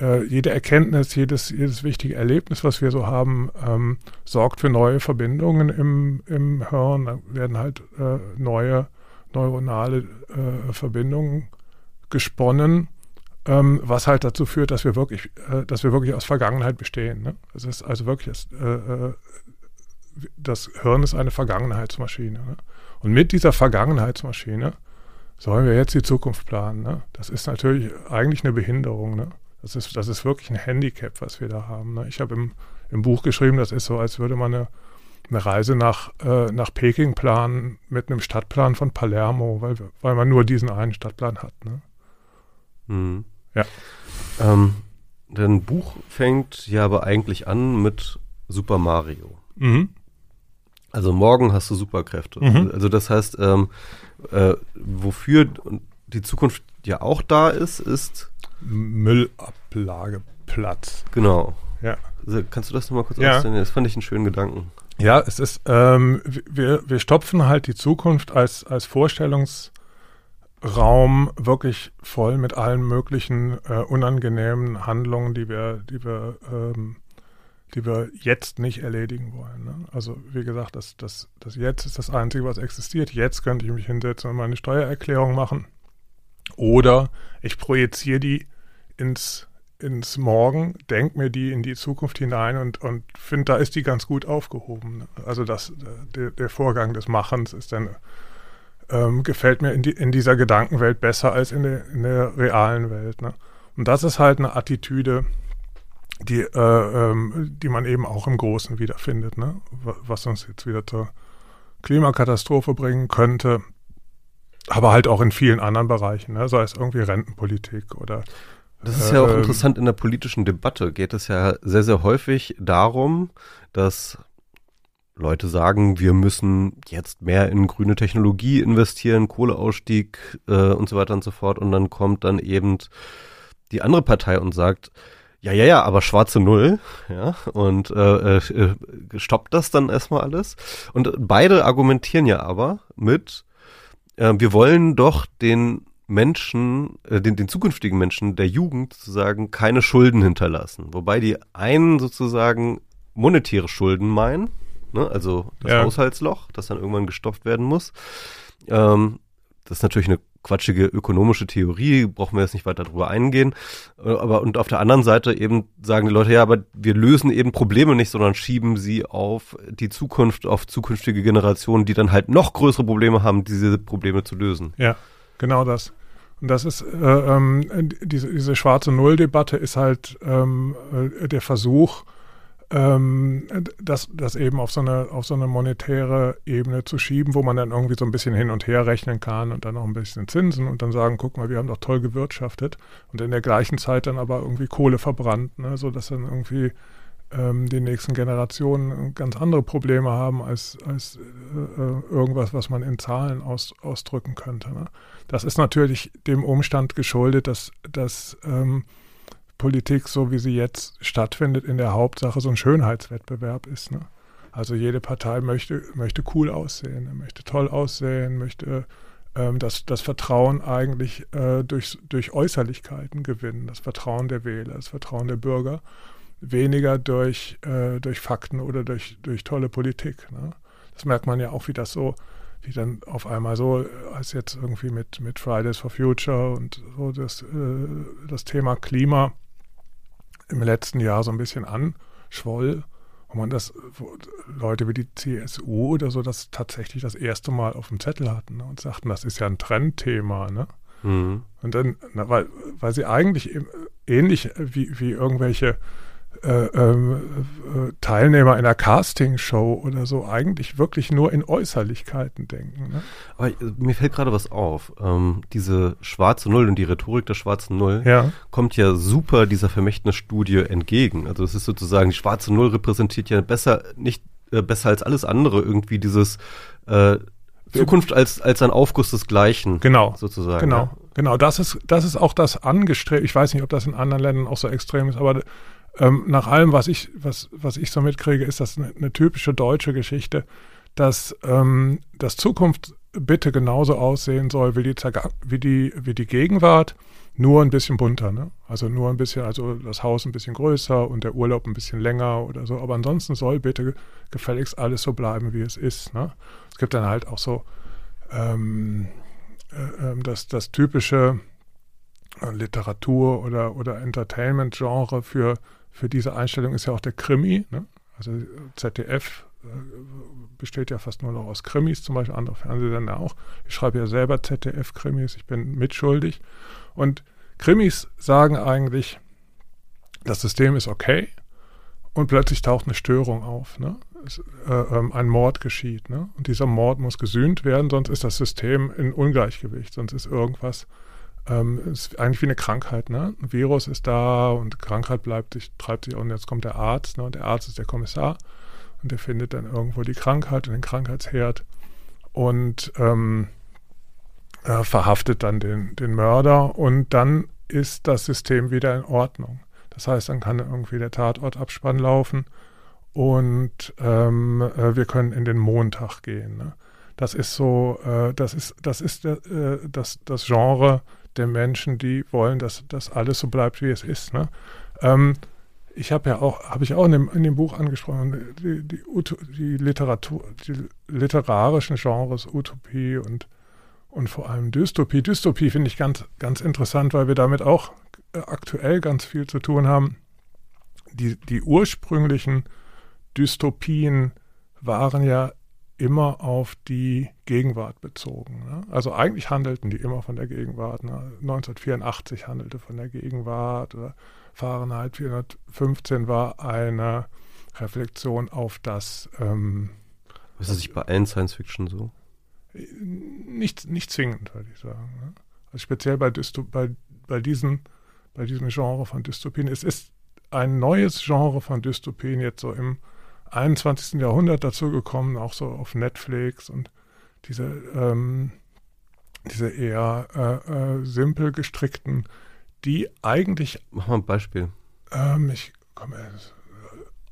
[SPEAKER 4] äh, jede Erkenntnis, jedes, jedes wichtige Erlebnis, was wir so haben, ähm, sorgt für neue Verbindungen im, im Hirn. Da werden halt äh, neue neuronale äh, Verbindungen gesponnen, ähm, was halt dazu führt, dass wir wirklich, äh, dass wir wirklich aus Vergangenheit bestehen. Ne? Ist also wirklich, das, äh, äh, das Hirn ist eine Vergangenheitsmaschine. Ne? Und mit dieser Vergangenheitsmaschine sollen wir jetzt die Zukunft planen. Ne? Das ist natürlich eigentlich eine Behinderung. Ne? Das, ist, das ist wirklich ein Handicap, was wir da haben. Ne? Ich habe im, im Buch geschrieben, das ist so, als würde man eine eine Reise nach, äh, nach Peking planen mit einem Stadtplan von Palermo, weil, weil man nur diesen einen Stadtplan hat. Ne?
[SPEAKER 3] Mhm. Ja. Ähm, dein Buch fängt ja aber eigentlich an mit Super Mario. Mhm. Also morgen hast du Superkräfte. Mhm. Also das heißt, ähm, äh, wofür die Zukunft ja auch da ist, ist
[SPEAKER 4] Müllablageplatz.
[SPEAKER 3] Genau.
[SPEAKER 4] Ja.
[SPEAKER 3] Also kannst du das nochmal kurz ja. ausdehnen? Das fand ich einen schönen Gedanken.
[SPEAKER 4] Ja, es ist, ähm, wir, wir stopfen halt die Zukunft als, als Vorstellungsraum wirklich voll mit allen möglichen äh, unangenehmen Handlungen, die wir, die wir, ähm, die wir jetzt nicht erledigen wollen. Ne? Also wie gesagt, das, das, das Jetzt ist das Einzige, was existiert. Jetzt könnte ich mich hinsetzen und meine Steuererklärung machen. Oder ich projiziere die ins ins Morgen, denke mir die in die Zukunft hinein und, und finde, da ist die ganz gut aufgehoben. Also das, der, der Vorgang des Machens ist dann, ähm, gefällt mir in, die, in dieser Gedankenwelt besser als in der, in der realen Welt. Ne? Und das ist halt eine Attitüde, die, äh, ähm, die man eben auch im Großen wiederfindet, ne? was uns jetzt wieder zur Klimakatastrophe bringen könnte, aber halt auch in vielen anderen Bereichen, ne? sei es irgendwie Rentenpolitik oder
[SPEAKER 3] das ist ja auch ähm, interessant in der politischen Debatte. Geht es ja sehr, sehr häufig darum, dass Leute sagen, wir müssen jetzt mehr in grüne Technologie investieren, Kohleausstieg äh, und so weiter und so fort. Und dann kommt dann eben die andere Partei und sagt, ja, ja, ja, aber schwarze Null, [LAUGHS] ja, und äh, äh, stoppt das dann erstmal alles. Und beide argumentieren ja aber mit, äh, wir wollen doch den Menschen, äh, den, den zukünftigen Menschen der Jugend sozusagen keine Schulden hinterlassen. Wobei die einen sozusagen monetäre Schulden meinen, ne? also das ja. Haushaltsloch, das dann irgendwann gestopft werden muss. Ähm, das ist natürlich eine quatschige ökonomische Theorie, brauchen wir jetzt nicht weiter drüber eingehen. Äh, aber und auf der anderen Seite eben sagen die Leute, ja, aber wir lösen eben Probleme nicht, sondern schieben sie auf die Zukunft, auf zukünftige Generationen, die dann halt noch größere Probleme haben, diese Probleme zu lösen.
[SPEAKER 4] Ja. Genau das. Und das ist, äh, ähm, diese, diese schwarze Null-Debatte ist halt ähm, äh, der Versuch, ähm, das, das eben auf so, eine, auf so eine monetäre Ebene zu schieben, wo man dann irgendwie so ein bisschen hin und her rechnen kann und dann auch ein bisschen Zinsen und dann sagen, guck mal, wir haben doch toll gewirtschaftet und in der gleichen Zeit dann aber irgendwie Kohle verbrannt, ne, sodass dann irgendwie ähm, die nächsten Generationen ganz andere Probleme haben als, als äh, äh, irgendwas, was man in Zahlen aus, ausdrücken könnte. Ne? Das ist natürlich dem Umstand geschuldet, dass, dass ähm, Politik, so wie sie jetzt stattfindet, in der Hauptsache so ein Schönheitswettbewerb ist. Ne? Also jede Partei möchte, möchte cool aussehen, möchte toll aussehen, möchte ähm, das, das Vertrauen eigentlich äh, durch, durch Äußerlichkeiten gewinnen, das Vertrauen der Wähler, das Vertrauen der Bürger, weniger durch, äh, durch Fakten oder durch, durch tolle Politik. Ne? Das merkt man ja auch, wie das so, wie dann auf einmal so, als jetzt irgendwie mit, mit Fridays for Future und so das, äh, das Thema Klima im letzten Jahr so ein bisschen anschwoll, wo man das, wo Leute wie die CSU oder so das tatsächlich das erste Mal auf dem Zettel hatten ne, und sagten, das ist ja ein Trendthema, ne? Mhm. Und dann, na, weil, weil sie eigentlich ähnlich wie, wie irgendwelche äh, ähm, äh, Teilnehmer einer Castingshow oder so eigentlich wirklich nur in Äußerlichkeiten denken. Ne?
[SPEAKER 3] Aber äh, mir fällt gerade was auf. Ähm, diese schwarze Null und die Rhetorik der schwarzen Null
[SPEAKER 4] ja.
[SPEAKER 3] kommt ja super dieser Vermächtnisstudie entgegen. Also es ist sozusagen, die schwarze Null repräsentiert ja besser, nicht äh, besser als alles andere irgendwie dieses äh, Zukunft als, als ein Aufguss des Gleichen.
[SPEAKER 4] Genau.
[SPEAKER 3] Sozusagen.
[SPEAKER 4] Genau. Ja. Genau. Das ist, das ist auch das angestrebt. Ich weiß nicht, ob das in anderen Ländern auch so extrem ist, aber ähm, nach allem, was ich, was, was ich so mitkriege, ist das eine, eine typische deutsche Geschichte, dass, ähm, dass Zukunft bitte genauso aussehen soll wie die, wie die, wie die Gegenwart, nur ein bisschen bunter. Ne? Also nur ein bisschen, also das Haus ein bisschen größer und der Urlaub ein bisschen länger oder so. Aber ansonsten soll bitte gefälligst alles so bleiben, wie es ist. Ne? Es gibt dann halt auch so ähm, äh, ähm, das, das typische Literatur- oder, oder Entertainment-Genre für für diese Einstellung ist ja auch der Krimi. Ne? Also ZDF äh, besteht ja fast nur noch aus Krimis, zum Beispiel andere Fernsehsender auch. Ich schreibe ja selber ZDF-Krimis, ich bin mitschuldig. Und Krimis sagen eigentlich, das System ist okay und plötzlich taucht eine Störung auf. Ne? Es, äh, ähm, ein Mord geschieht. Ne? Und dieser Mord muss gesühnt werden, sonst ist das System in Ungleichgewicht, sonst ist irgendwas ähm, ist eigentlich wie eine Krankheit. Ne? Ein Virus ist da und Krankheit bleibt sich, treibt sich und jetzt kommt der Arzt ne? und der Arzt ist der Kommissar und der findet dann irgendwo die Krankheit und den Krankheitsherd und ähm, äh, verhaftet dann den, den Mörder und dann ist das System wieder in Ordnung. Das heißt, dann kann irgendwie der Tatortabspann laufen und ähm, äh, wir können in den Montag gehen. Ne? Das ist so, äh, das ist, das ist äh, das, das Genre der Menschen, die wollen, dass das alles so bleibt, wie es ist. Ne? Ähm, ich habe ja auch, habe ich auch in dem, in dem Buch angesprochen, die, die, die, Literatur, die literarischen Genres, Utopie und, und vor allem Dystopie. Dystopie finde ich ganz, ganz interessant, weil wir damit auch aktuell ganz viel zu tun haben. Die, die ursprünglichen Dystopien waren ja immer auf die Gegenwart bezogen. Ne? Also eigentlich handelten die immer von der Gegenwart. Ne? 1984 handelte von der Gegenwart oder Fahrenheit 415 war eine Reflexion auf das. Ähm,
[SPEAKER 3] ist das nicht bei allen Science-Fiction so?
[SPEAKER 4] Nicht, nicht zwingend, würde ich sagen. Ne? Also speziell bei, Dysto bei, bei, diesen, bei diesem Genre von Dystopien. Es ist ein neues Genre von Dystopien jetzt so im 21. Jahrhundert dazu gekommen, auch so auf Netflix und diese, ähm, diese eher äh, äh, simpel gestrickten, die eigentlich.
[SPEAKER 3] Mach mal ein Beispiel.
[SPEAKER 4] Ähm, ich komme.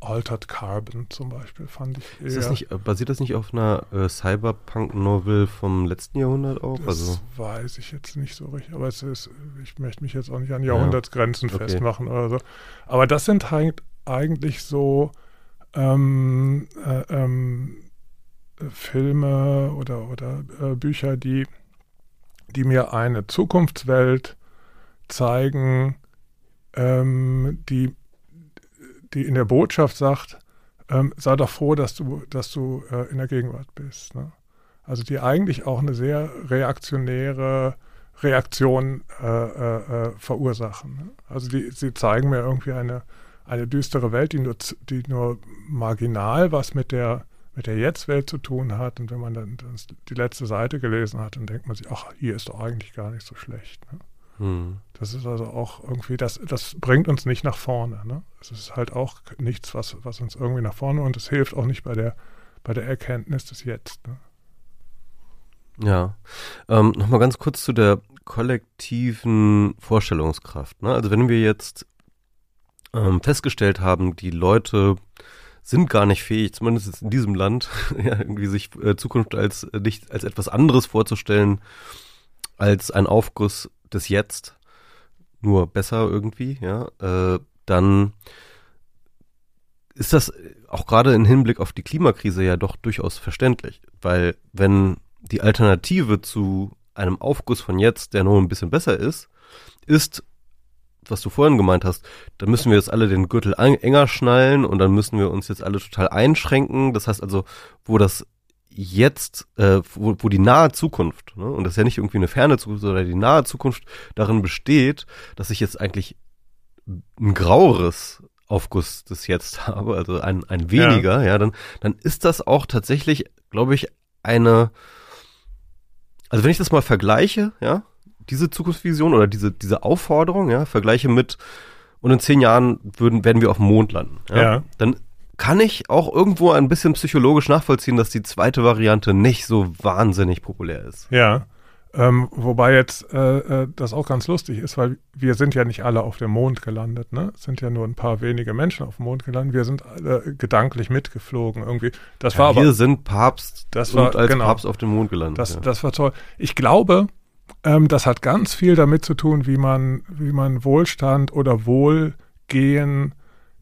[SPEAKER 4] Altered Carbon zum Beispiel fand ich
[SPEAKER 3] eher. Das nicht, basiert das nicht auf einer äh, Cyberpunk-Novel vom letzten Jahrhundert auch?
[SPEAKER 4] Das also. weiß ich jetzt nicht so richtig, aber es ist, ich möchte mich jetzt auch nicht an Jahrhundertsgrenzen ja. okay. festmachen oder so. Aber das sind halt eigentlich so ähm, äh, ähm, Filme oder, oder äh, Bücher, die, die mir eine Zukunftswelt zeigen, ähm, die, die in der Botschaft sagt, ähm, sei doch froh, dass du, dass du äh, in der Gegenwart bist. Ne? Also die eigentlich auch eine sehr reaktionäre Reaktion äh, äh, äh verursachen. Ne? Also die, sie zeigen mir irgendwie eine, eine düstere Welt, die nur, die nur marginal was mit der, mit der Jetzt-Welt zu tun hat. Und wenn man dann die letzte Seite gelesen hat, dann denkt man sich, ach, hier ist doch eigentlich gar nicht so schlecht. Ne? Hm. Das ist also auch irgendwie, das, das bringt uns nicht nach vorne. Ne? Es ist halt auch nichts, was, was uns irgendwie nach vorne und es hilft auch nicht bei der, bei der Erkenntnis des Jetzt. Ne?
[SPEAKER 3] Ja. Ähm, Nochmal ganz kurz zu der kollektiven Vorstellungskraft. Ne? Also wenn wir jetzt ähm, festgestellt haben, die Leute sind gar nicht fähig, zumindest in diesem Land, [LAUGHS] ja, irgendwie sich äh, Zukunft als äh, nicht als etwas anderes vorzustellen als ein Aufguss des Jetzt, nur besser irgendwie, ja, äh, dann ist das auch gerade im Hinblick auf die Klimakrise ja doch durchaus verständlich, weil wenn die Alternative zu einem Aufguss von jetzt, der nur ein bisschen besser ist, ist, was du vorhin gemeint hast, dann müssen wir jetzt alle den Gürtel enger schnallen und dann müssen wir uns jetzt alle total einschränken. Das heißt also, wo das jetzt, äh, wo, wo die nahe Zukunft, ne, und das ist ja nicht irgendwie eine ferne Zukunft, sondern die nahe Zukunft darin besteht, dass ich jetzt eigentlich ein graueres Aufguss des Jetzt habe, also ein, ein weniger, ja, ja dann, dann ist das auch tatsächlich, glaube ich, eine, also wenn ich das mal vergleiche, ja, diese Zukunftsvision oder diese, diese Aufforderung, ja, vergleiche mit, und in zehn Jahren würden, werden wir auf dem Mond landen. Ja, ja. Dann kann ich auch irgendwo ein bisschen psychologisch nachvollziehen, dass die zweite Variante nicht so wahnsinnig populär ist.
[SPEAKER 4] Ja. Ähm, wobei jetzt äh, äh, das auch ganz lustig ist, weil wir sind ja nicht alle auf dem Mond gelandet, ne? Es sind ja nur ein paar wenige Menschen auf dem Mond gelandet. Wir sind äh, gedanklich mitgeflogen irgendwie. Das ja, war
[SPEAKER 3] aber,
[SPEAKER 4] wir
[SPEAKER 3] sind Papst
[SPEAKER 4] das war,
[SPEAKER 3] als
[SPEAKER 4] genau,
[SPEAKER 3] Papst auf dem Mond gelandet.
[SPEAKER 4] Das, ja. das war toll. Ich glaube, ähm, das hat ganz viel damit zu tun, wie man, wie man Wohlstand oder Wohlgehen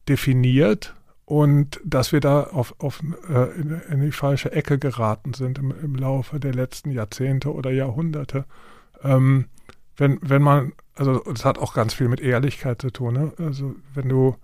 [SPEAKER 4] definiert und dass wir da auf, auf, äh, in, in, die falsche Ecke geraten sind im, im Laufe der letzten Jahrzehnte oder Jahrhunderte. Ähm, wenn, wenn man, also es hat auch ganz viel mit Ehrlichkeit zu tun. Ne? Also wenn du,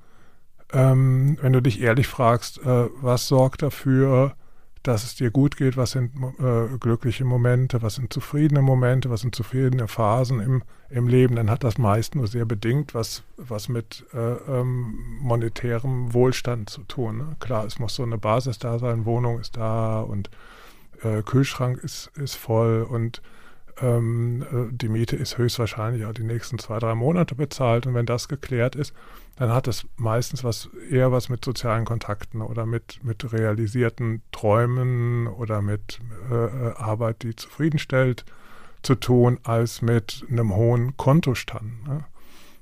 [SPEAKER 4] ähm, wenn du dich ehrlich fragst, äh, was sorgt dafür, dass es dir gut geht, was sind äh, glückliche Momente, was sind zufriedene Momente, was sind zufriedene Phasen im, im Leben, dann hat das meist nur sehr bedingt was, was mit äh, ähm, monetärem Wohlstand zu tun. Ne? Klar, es muss so eine Basis da sein, Wohnung ist da und äh, Kühlschrank ist, ist voll und ähm, äh, die Miete ist höchstwahrscheinlich auch die nächsten zwei, drei Monate bezahlt und wenn das geklärt ist, dann hat es meistens was eher was mit sozialen Kontakten oder mit, mit realisierten Träumen oder mit äh, äh, Arbeit, die zufriedenstellt, zu tun, als mit einem hohen Kontostand. Ne?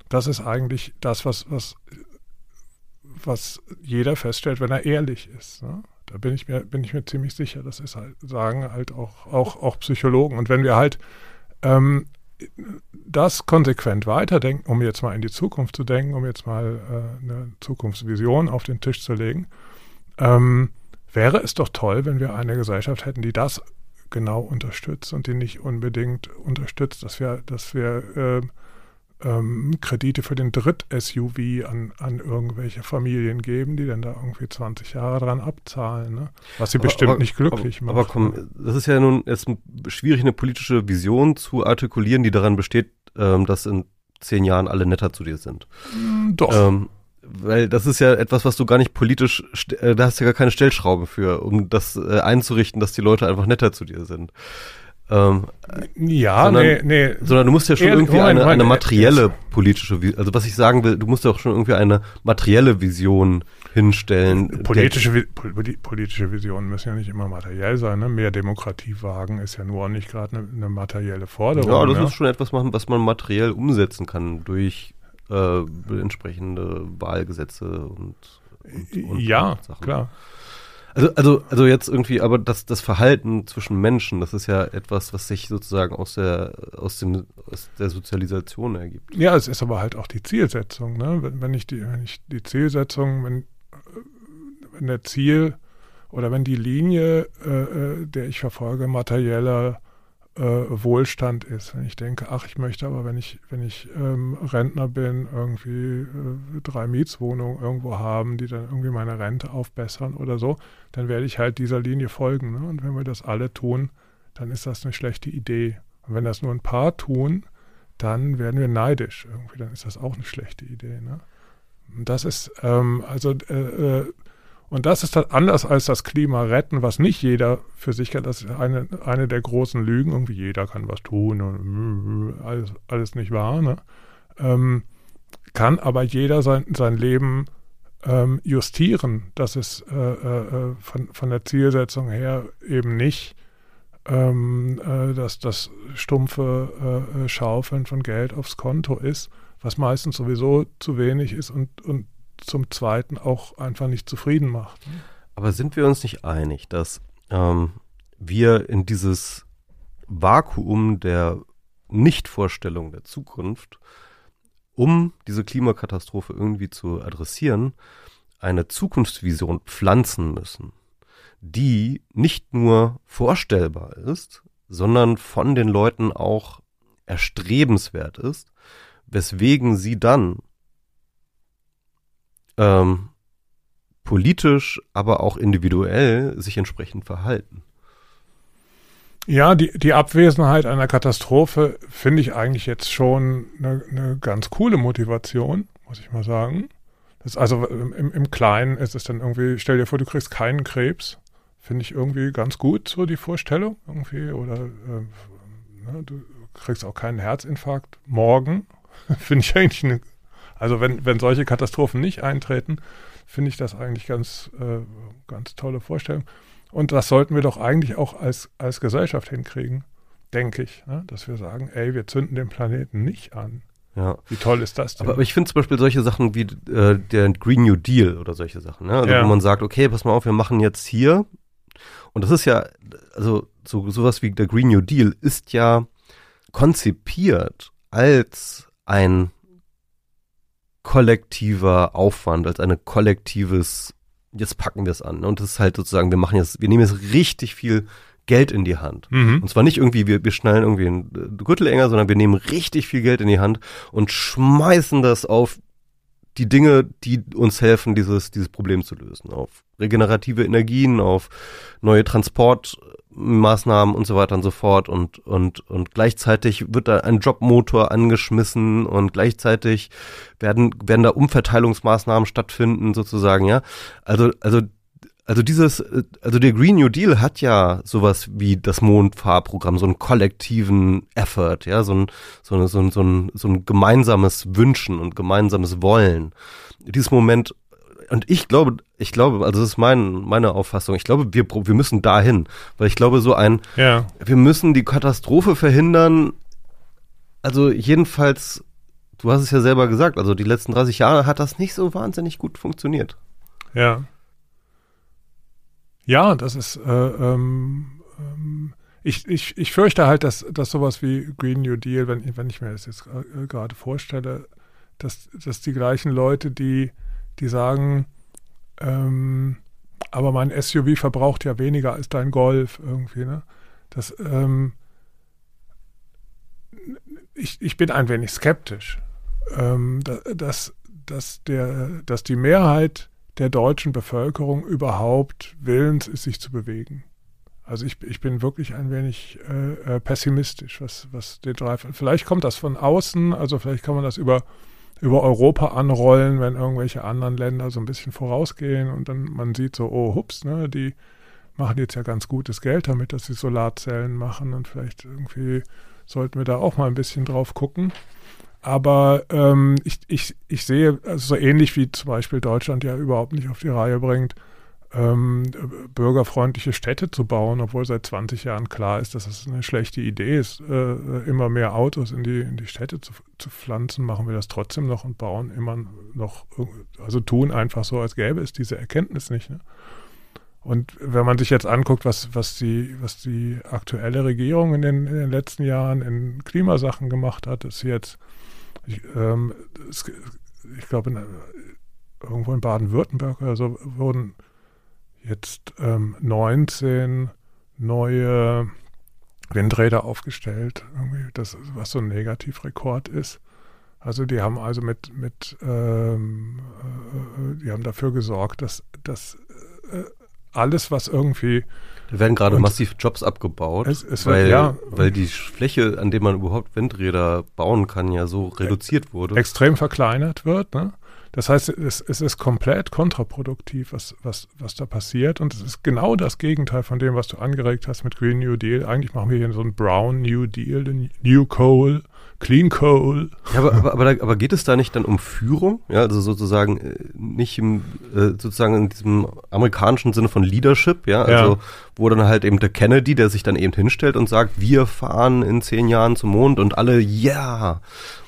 [SPEAKER 4] Das ist eigentlich das, was, was, was jeder feststellt, wenn er ehrlich ist. Ne? Da bin ich mir, bin ich mir ziemlich sicher. Das ist halt, sagen halt auch, auch, auch Psychologen. Und wenn wir halt ähm, das konsequent weiterdenken, um jetzt mal in die Zukunft zu denken, um jetzt mal äh, eine Zukunftsvision auf den Tisch zu legen, ähm, wäre es doch toll, wenn wir eine Gesellschaft hätten, die das genau unterstützt und die nicht unbedingt unterstützt, dass wir, dass wir äh, ähm, Kredite für den Dritt-SUV an, an irgendwelche Familien geben, die dann da irgendwie 20 Jahre dran abzahlen, ne? was sie aber, bestimmt aber, nicht glücklich
[SPEAKER 3] aber,
[SPEAKER 4] macht.
[SPEAKER 3] Aber komm, das ist ja nun jetzt schwierig, eine politische Vision zu artikulieren, die daran besteht, ähm, dass in zehn Jahren alle netter zu dir sind.
[SPEAKER 4] Mm, doch.
[SPEAKER 3] Ähm, weil das ist ja etwas, was du gar nicht politisch, äh, da hast du ja gar keine Stellschraube für, um das äh, einzurichten, dass die Leute einfach netter zu dir sind.
[SPEAKER 4] Ähm, ja,
[SPEAKER 3] sondern,
[SPEAKER 4] nee, nee.
[SPEAKER 3] Sondern du musst ja schon Ehrlich, irgendwie eine, eine materielle politische, also was ich sagen will, du musst ja auch schon irgendwie eine materielle Vision hinstellen.
[SPEAKER 4] Politische, der, politische Visionen müssen ja nicht immer materiell sein. Ne? Mehr Demokratie wagen ist ja nur auch nicht gerade eine, eine, materielle Forderung.
[SPEAKER 3] Ja, das
[SPEAKER 4] ne?
[SPEAKER 3] ist schon etwas machen, was man materiell umsetzen kann durch äh, entsprechende Wahlgesetze und, und,
[SPEAKER 4] und ja, Sachen. klar.
[SPEAKER 3] Also, also, also jetzt irgendwie, aber das, das Verhalten zwischen Menschen, das ist ja etwas, was sich sozusagen aus der, aus dem, aus der Sozialisation ergibt.
[SPEAKER 4] Ja, es ist aber halt auch die Zielsetzung, ne? Wenn, wenn ich die, wenn ich die Zielsetzung, wenn, wenn der Ziel oder wenn die Linie, äh, äh der ich verfolge, materieller äh, Wohlstand ist. Wenn ich denke, ach, ich möchte aber, wenn ich, wenn ich ähm, Rentner bin, irgendwie äh, drei Mietswohnungen irgendwo haben, die dann irgendwie meine Rente aufbessern oder so, dann werde ich halt dieser Linie folgen. Ne? Und wenn wir das alle tun, dann ist das eine schlechte Idee. Und wenn das nur ein paar tun, dann werden wir neidisch irgendwie, dann ist das auch eine schlechte Idee. Ne? Das ist ähm, also äh, äh, und das ist das anders als das Klima retten, was nicht jeder für sich kann. Das ist eine, eine der großen Lügen. Irgendwie jeder kann was tun und alles, alles nicht wahr. Ne? Ähm, kann aber jeder sein, sein Leben ähm, justieren, dass es äh, äh, von, von der Zielsetzung her eben nicht ähm, äh, dass das stumpfe äh, Schaufeln von Geld aufs Konto ist, was meistens sowieso zu wenig ist und, und zum Zweiten auch einfach nicht zufrieden macht.
[SPEAKER 3] Aber sind wir uns nicht einig, dass ähm, wir in dieses Vakuum der Nichtvorstellung der Zukunft, um diese Klimakatastrophe irgendwie zu adressieren, eine Zukunftsvision pflanzen müssen, die nicht nur vorstellbar ist, sondern von den Leuten auch erstrebenswert ist, weswegen sie dann ähm, politisch, aber auch individuell sich entsprechend verhalten.
[SPEAKER 4] Ja, die, die Abwesenheit einer Katastrophe finde ich eigentlich jetzt schon eine, eine ganz coole Motivation, muss ich mal sagen. Das also im, im Kleinen ist es dann irgendwie, stell dir vor, du kriegst keinen Krebs. Finde ich irgendwie ganz gut, so die Vorstellung irgendwie. Oder äh, ne, du kriegst auch keinen Herzinfarkt morgen. [LAUGHS] finde ich eigentlich eine also wenn, wenn solche Katastrophen nicht eintreten, finde ich das eigentlich ganz, äh, ganz tolle Vorstellung. Und das sollten wir doch eigentlich auch als, als Gesellschaft hinkriegen, denke ich, ne? dass wir sagen, ey, wir zünden den Planeten nicht an.
[SPEAKER 3] Ja.
[SPEAKER 4] Wie toll ist das
[SPEAKER 3] denn? Aber, aber ich finde zum Beispiel solche Sachen wie äh, der Green New Deal oder solche Sachen, ne? Also ja. wo man sagt, okay, pass mal auf, wir machen jetzt hier, und das ist ja, also so sowas wie der Green New Deal ist ja konzipiert als ein kollektiver Aufwand, als ein kollektives, jetzt packen wir es an. Und das ist halt sozusagen, wir machen jetzt, wir nehmen jetzt richtig viel Geld in die Hand. Mhm. Und zwar nicht irgendwie, wir, wir schnallen irgendwie einen Gürtel enger, sondern wir nehmen richtig viel Geld in die Hand und schmeißen das auf die Dinge, die uns helfen, dieses, dieses Problem zu lösen. Auf regenerative Energien, auf neue Transportmaßnahmen und so weiter und so fort. Und, und, und gleichzeitig wird da ein Jobmotor angeschmissen und gleichzeitig werden, werden da Umverteilungsmaßnahmen stattfinden, sozusagen, ja. Also, also also dieses, also der Green New Deal hat ja sowas wie das Mondfahrprogramm, so einen kollektiven Effort, ja, so ein, so, ein, so, ein, so, ein, so ein gemeinsames Wünschen und gemeinsames Wollen. Dieses Moment, und ich glaube, ich glaube, also das ist mein, meine Auffassung, ich glaube, wir, wir müssen dahin, weil ich glaube, so ein, ja. wir müssen die Katastrophe verhindern, also jedenfalls, du hast es ja selber gesagt, also die letzten 30 Jahre hat das nicht so wahnsinnig gut funktioniert.
[SPEAKER 4] Ja. Ja, das ist, äh, ähm, ähm, ich, ich, ich fürchte halt, dass, dass sowas wie Green New Deal, wenn, wenn ich mir das jetzt äh, gerade vorstelle, dass, dass die gleichen Leute, die, die sagen, ähm, aber mein SUV verbraucht ja weniger als dein Golf irgendwie, ne? Das, ähm, ich, ich bin ein wenig skeptisch, ähm, dass, dass, der, dass die Mehrheit der deutschen Bevölkerung überhaupt willens ist, sich zu bewegen. Also ich, ich bin wirklich ein wenig äh, äh pessimistisch, was, was den Drive. Vielleicht kommt das von außen, also vielleicht kann man das über, über Europa anrollen, wenn irgendwelche anderen Länder so ein bisschen vorausgehen und dann man sieht so, oh hups, ne, die machen jetzt ja ganz gutes Geld damit, dass sie Solarzellen machen und vielleicht irgendwie sollten wir da auch mal ein bisschen drauf gucken. Aber ähm, ich, ich, ich sehe, also so ähnlich wie zum Beispiel Deutschland ja überhaupt nicht auf die Reihe bringt, ähm, bürgerfreundliche Städte zu bauen, obwohl seit 20 Jahren klar ist, dass das eine schlechte Idee ist, äh, immer mehr Autos in die, in die Städte zu, zu pflanzen, machen wir das trotzdem noch und bauen immer noch, also tun einfach so, als gäbe es diese Erkenntnis nicht. Ne? Und wenn man sich jetzt anguckt, was, was, die, was die aktuelle Regierung in den, in den letzten Jahren in Klimasachen gemacht hat, ist jetzt ich, ähm, es, ich glaube, irgendwo in Baden-Württemberg oder so wurden jetzt ähm, 19 neue Windräder aufgestellt, das, was so ein Negativrekord ist. Also die haben also mit, mit ähm, äh, die haben dafür gesorgt, dass, dass äh, alles, was irgendwie
[SPEAKER 3] da werden gerade massiv Jobs abgebaut,
[SPEAKER 4] es, es
[SPEAKER 3] weil,
[SPEAKER 4] wird, ja,
[SPEAKER 3] weil die Fläche, an der man überhaupt Windräder bauen kann, ja so reduziert wurde.
[SPEAKER 4] Extrem verkleinert wird. Ne? Das heißt, es, es ist komplett kontraproduktiv, was, was, was da passiert. Und es ist genau das Gegenteil von dem, was du angeregt hast mit Green New Deal. Eigentlich machen wir hier so einen Brown New Deal, den New Coal. Clean Coal.
[SPEAKER 3] Ja, aber, aber, aber, aber geht es da nicht dann um Führung? Ja, also sozusagen äh, nicht im, äh, sozusagen in diesem amerikanischen Sinne von Leadership, ja, also ja. wo dann halt eben der Kennedy, der sich dann eben hinstellt und sagt, wir fahren in zehn Jahren zum Mond und alle, ja.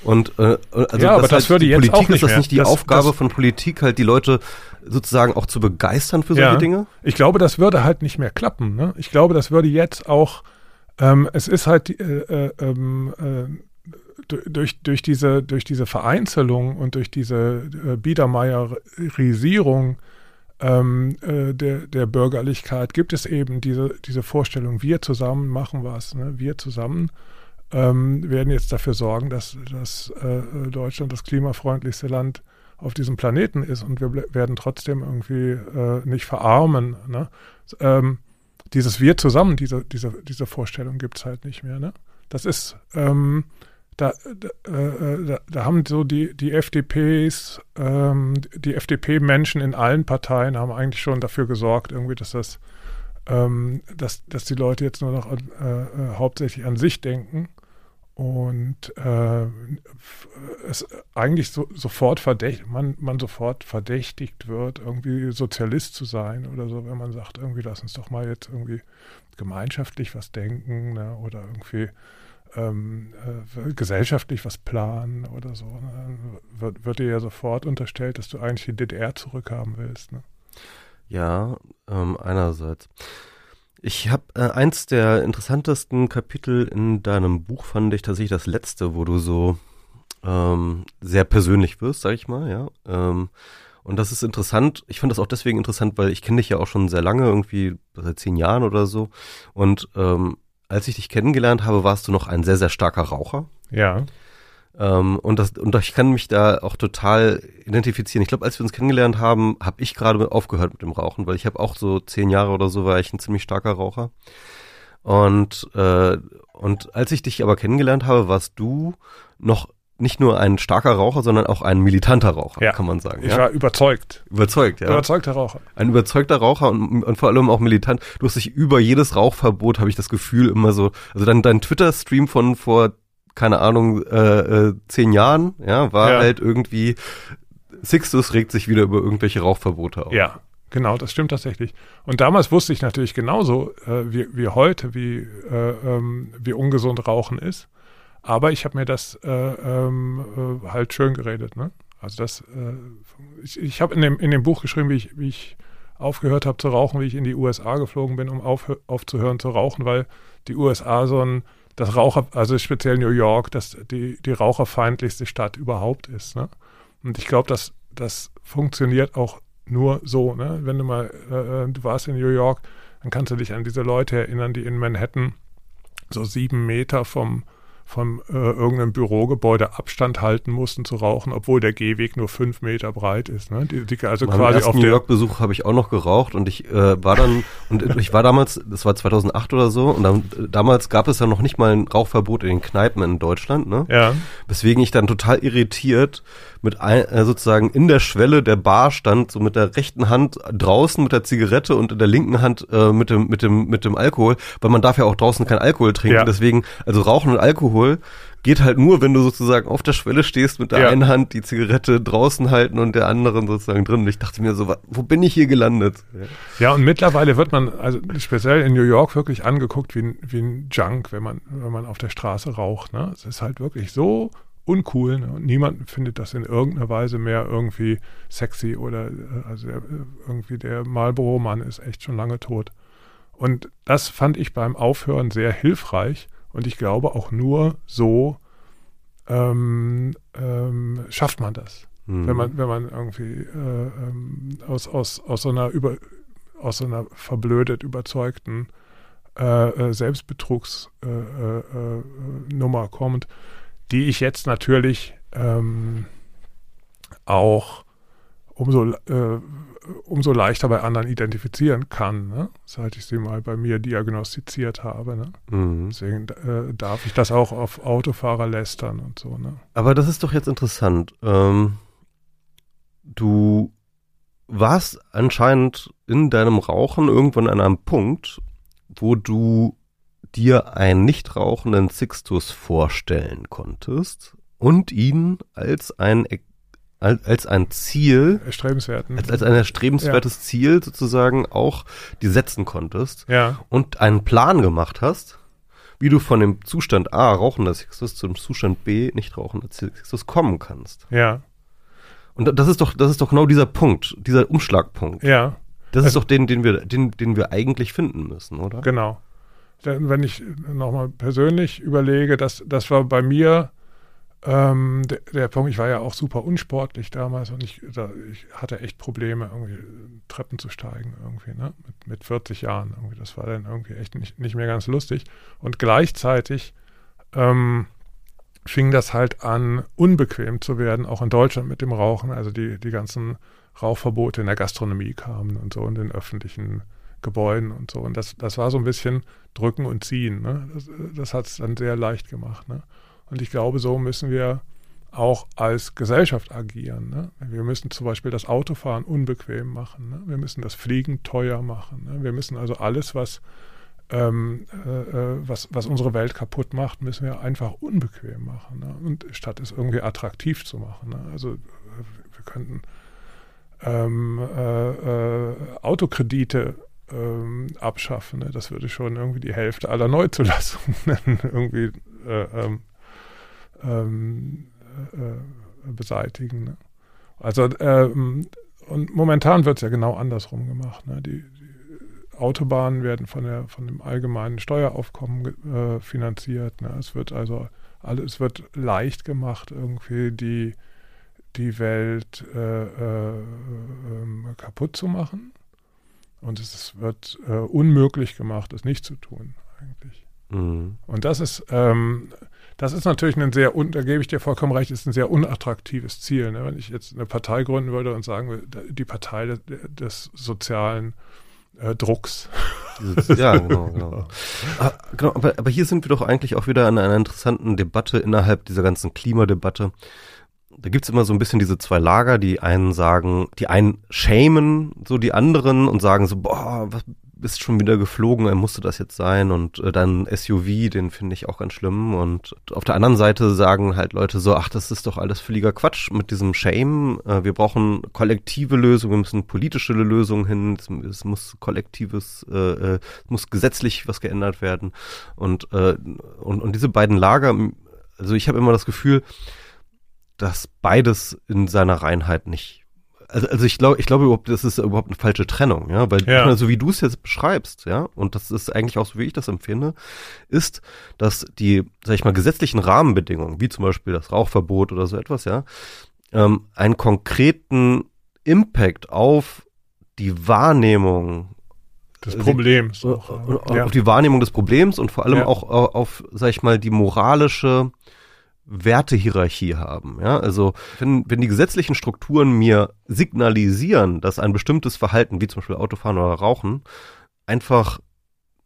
[SPEAKER 3] Und äh, also
[SPEAKER 4] ja, aber das, würde jetzt
[SPEAKER 3] Politik
[SPEAKER 4] auch nicht
[SPEAKER 3] ist das
[SPEAKER 4] mehr.
[SPEAKER 3] nicht die
[SPEAKER 4] das,
[SPEAKER 3] Aufgabe das, von Politik, halt die Leute sozusagen auch zu begeistern für solche
[SPEAKER 4] ja.
[SPEAKER 3] Dinge?
[SPEAKER 4] Ich glaube, das würde halt nicht mehr klappen. Ne? Ich glaube, das würde jetzt auch ähm, es ist halt äh, äh, ähm, äh, durch, durch, diese, durch diese Vereinzelung und durch diese äh, Biedermeierisierung ähm, äh, der, der Bürgerlichkeit gibt es eben diese, diese Vorstellung, wir zusammen machen was, ne? wir zusammen ähm, werden jetzt dafür sorgen, dass, dass äh, Deutschland das klimafreundlichste Land auf diesem Planeten ist und wir werden trotzdem irgendwie äh, nicht verarmen. Ne? Ähm, dieses Wir zusammen, diese, diese, diese Vorstellung gibt es halt nicht mehr. Ne? Das ist, ähm, da, da, äh, da, da, haben so die, die FDPs, ähm, die FDP-Menschen in allen Parteien haben eigentlich schon dafür gesorgt, irgendwie, dass das, ähm, dass, dass die Leute jetzt nur noch äh, äh, hauptsächlich an sich denken und äh, es eigentlich so, sofort verdächtigt, man, man sofort verdächtigt wird, irgendwie Sozialist zu sein oder so, wenn man sagt, irgendwie lass uns doch mal jetzt irgendwie gemeinschaftlich was denken ne, oder irgendwie ähm, äh, gesellschaftlich was planen oder so, ne? wird, wird, dir ja sofort unterstellt, dass du eigentlich die DDR zurückhaben willst. Ne?
[SPEAKER 3] Ja, ähm, einerseits. Ich habe äh, eins der interessantesten Kapitel in deinem Buch fand ich tatsächlich das letzte, wo du so ähm, sehr persönlich wirst, sag ich mal, ja. Ähm, und das ist interessant. Ich finde das auch deswegen interessant, weil ich kenne dich ja auch schon sehr lange, irgendwie seit zehn Jahren oder so. Und ähm, als ich dich kennengelernt habe, warst du noch ein sehr, sehr starker Raucher.
[SPEAKER 4] Ja.
[SPEAKER 3] Ähm, und, das, und ich kann mich da auch total identifizieren. Ich glaube, als wir uns kennengelernt haben, habe ich gerade aufgehört mit dem Rauchen, weil ich habe auch so zehn Jahre oder so war ich ein ziemlich starker Raucher. Und, äh, und als ich dich aber kennengelernt habe, warst du noch nicht nur ein starker Raucher, sondern auch ein militanter Raucher, ja. kann man sagen.
[SPEAKER 4] Ich
[SPEAKER 3] ja?
[SPEAKER 4] war überzeugt.
[SPEAKER 3] Überzeugt, ja.
[SPEAKER 4] Überzeugter Raucher.
[SPEAKER 3] Ein überzeugter Raucher und, und vor allem auch militant. Du hast dich über jedes Rauchverbot, habe ich das Gefühl, immer so, also dein, dein Twitter-Stream von vor, keine Ahnung, äh, äh, zehn Jahren, ja, war ja. halt irgendwie, Sixtus regt sich wieder über irgendwelche Rauchverbote auf.
[SPEAKER 4] Ja, Genau, das stimmt tatsächlich. Und damals wusste ich natürlich genauso äh, wie, wie heute, wie, äh, ähm, wie ungesund Rauchen ist. Aber ich habe mir das äh, ähm, äh, halt schön geredet. Ne? Also das, äh, ich, ich habe in dem, in dem Buch geschrieben, wie ich, wie ich aufgehört habe zu rauchen, wie ich in die USA geflogen bin, um auf, aufzuhören zu rauchen, weil die USA so ein, das Raucher, also speziell New York, das die, die raucherfeindlichste Stadt überhaupt ist. Ne? Und ich glaube, dass das funktioniert auch nur so. Ne? Wenn du mal, äh, äh, du warst in New York, dann kannst du dich an diese Leute erinnern, die in Manhattan so sieben Meter vom von äh, irgendeinem Bürogebäude Abstand halten mussten zu rauchen, obwohl der Gehweg nur fünf Meter breit ist. Ne? Die, die also
[SPEAKER 3] Beim quasi auf New York Besuch habe ich auch noch geraucht und ich äh, war dann und ich war damals, das war 2008 oder so und dann, damals gab es ja noch nicht mal ein Rauchverbot in den Kneipen in Deutschland. Ne?
[SPEAKER 4] Ja.
[SPEAKER 3] Weswegen ich dann total irritiert mit ein, äh, sozusagen in der Schwelle der Bar stand, so mit der rechten Hand draußen mit der Zigarette und in der linken Hand äh, mit dem mit dem mit dem Alkohol, weil man darf ja auch draußen kein Alkohol trinken. Ja. Deswegen also Rauchen und Alkohol geht halt nur, wenn du sozusagen auf der Schwelle stehst mit der ja. einen Hand die Zigarette draußen halten und der anderen sozusagen drin. Und ich dachte mir so, wo bin ich hier gelandet?
[SPEAKER 4] Ja, und mittlerweile wird man, also speziell in New York, wirklich angeguckt wie ein, wie ein Junk, wenn man, wenn man auf der Straße raucht. Ne? Es ist halt wirklich so uncool ne? und niemand findet das in irgendeiner Weise mehr irgendwie sexy oder äh, also der, irgendwie der Marlboro-Mann ist echt schon lange tot. Und das fand ich beim Aufhören sehr hilfreich und ich glaube auch nur so ähm, ähm, schafft man das. Mhm. Wenn man, wenn man irgendwie äh, ähm, aus, aus, aus so einer über, aus so einer verblödet überzeugten äh, äh Selbstbetrugsnummer äh, äh, kommt die ich jetzt natürlich ähm, auch umso, äh, umso leichter bei anderen identifizieren kann, ne? seit ich sie mal bei mir diagnostiziert habe. Ne? Mhm. Deswegen äh, darf ich das auch auf Autofahrer lästern und so. Ne?
[SPEAKER 3] Aber das ist doch jetzt interessant. Ähm, du warst anscheinend in deinem Rauchen irgendwann an einem Punkt, wo du dir einen nicht rauchenden Sixtus vorstellen konntest und ihn als ein als, als ein Ziel,
[SPEAKER 4] erstrebenswerten.
[SPEAKER 3] als, als ein erstrebenswertes ja. Ziel sozusagen auch die setzen konntest
[SPEAKER 4] ja.
[SPEAKER 3] und einen Plan gemacht hast, wie du von dem Zustand A, rauchender Sixtus, zum Zustand B, nicht rauchender Sixtus kommen kannst.
[SPEAKER 4] Ja.
[SPEAKER 3] Und das ist doch, das ist doch genau dieser Punkt, dieser Umschlagpunkt.
[SPEAKER 4] Ja.
[SPEAKER 3] Das ist doch den, den wir, den, den wir eigentlich finden müssen, oder?
[SPEAKER 4] Genau. Wenn ich nochmal persönlich überlege, dass das war bei mir ähm, der, der, Punkt, ich war ja auch super unsportlich damals und ich, da, ich hatte echt Probleme, irgendwie Treppen zu steigen, irgendwie, ne? Mit, mit 40 Jahren irgendwie. Das war dann irgendwie echt nicht, nicht mehr ganz lustig. Und gleichzeitig ähm, fing das halt an, unbequem zu werden, auch in Deutschland mit dem Rauchen. Also die, die ganzen Rauchverbote in der Gastronomie kamen und so in den öffentlichen Gebäuden und so. Und das, das war so ein bisschen drücken und ziehen. Ne? Das, das hat es dann sehr leicht gemacht. Ne? Und ich glaube, so müssen wir auch als Gesellschaft agieren. Ne? Wir müssen zum Beispiel das Autofahren unbequem machen. Ne? Wir müssen das Fliegen teuer machen. Ne? Wir müssen also alles, was, ähm, äh, äh, was, was unsere Welt kaputt macht, müssen wir einfach unbequem machen. Ne? Und statt es irgendwie attraktiv zu machen. Ne? Also wir könnten ähm, äh, äh, Autokredite ähm, abschaffen. Ne? Das würde schon irgendwie die Hälfte aller Neuzulassungen [LAUGHS] irgendwie äh, ähm, ähm, äh, beseitigen. Ne? Also ähm, und momentan wird es ja genau andersrum gemacht. Ne? Die, die, Autobahnen werden von, der, von dem allgemeinen Steueraufkommen äh, finanziert. Ne? Es wird also alles wird leicht gemacht, irgendwie die, die Welt äh, äh, ähm, kaputt zu machen. Und es wird äh, unmöglich gemacht, es nicht zu tun, eigentlich. Mhm. Und das ist, ähm, das ist natürlich ein sehr, da gebe ich dir vollkommen recht, ist ein sehr unattraktives Ziel. Ne? Wenn ich jetzt eine Partei gründen würde und sagen würde, die Partei des, des sozialen äh, Drucks.
[SPEAKER 3] ja, [LAUGHS] genau, genau. Ah, genau aber, aber hier sind wir doch eigentlich auch wieder an einer interessanten Debatte innerhalb dieser ganzen Klimadebatte. Da gibt's immer so ein bisschen diese zwei Lager, die einen sagen, die einen schämen so die anderen und sagen so, boah, was bist schon wieder geflogen, er musste das jetzt sein. Und äh, dann SUV, den finde ich auch ganz schlimm. Und auf der anderen Seite sagen halt Leute so, ach, das ist doch alles völliger Quatsch mit diesem Shame, äh, wir brauchen kollektive Lösungen, wir müssen politische Lösungen hin, es, es muss kollektives, äh, äh, muss gesetzlich was geändert werden. Und, äh, und, und diese beiden Lager, also ich habe immer das Gefühl, dass beides in seiner Reinheit nicht also, also ich glaube, ich glaube überhaupt, das ist überhaupt eine falsche Trennung, ja, weil
[SPEAKER 4] ja.
[SPEAKER 3] so wie du es jetzt beschreibst, ja, und das ist eigentlich auch so, wie ich das empfinde, ist, dass die, sag ich mal, gesetzlichen Rahmenbedingungen, wie zum Beispiel das Rauchverbot oder so etwas, ja, ähm, einen konkreten Impact auf die Wahrnehmung
[SPEAKER 4] des Problems.
[SPEAKER 3] Auch, auf, ja. die Wahrnehmung des Problems und vor allem ja. auch auf, auf, sag ich mal, die moralische Wertehierarchie haben. Ja, also wenn, wenn die gesetzlichen Strukturen mir signalisieren, dass ein bestimmtes Verhalten, wie zum Beispiel Autofahren oder Rauchen, einfach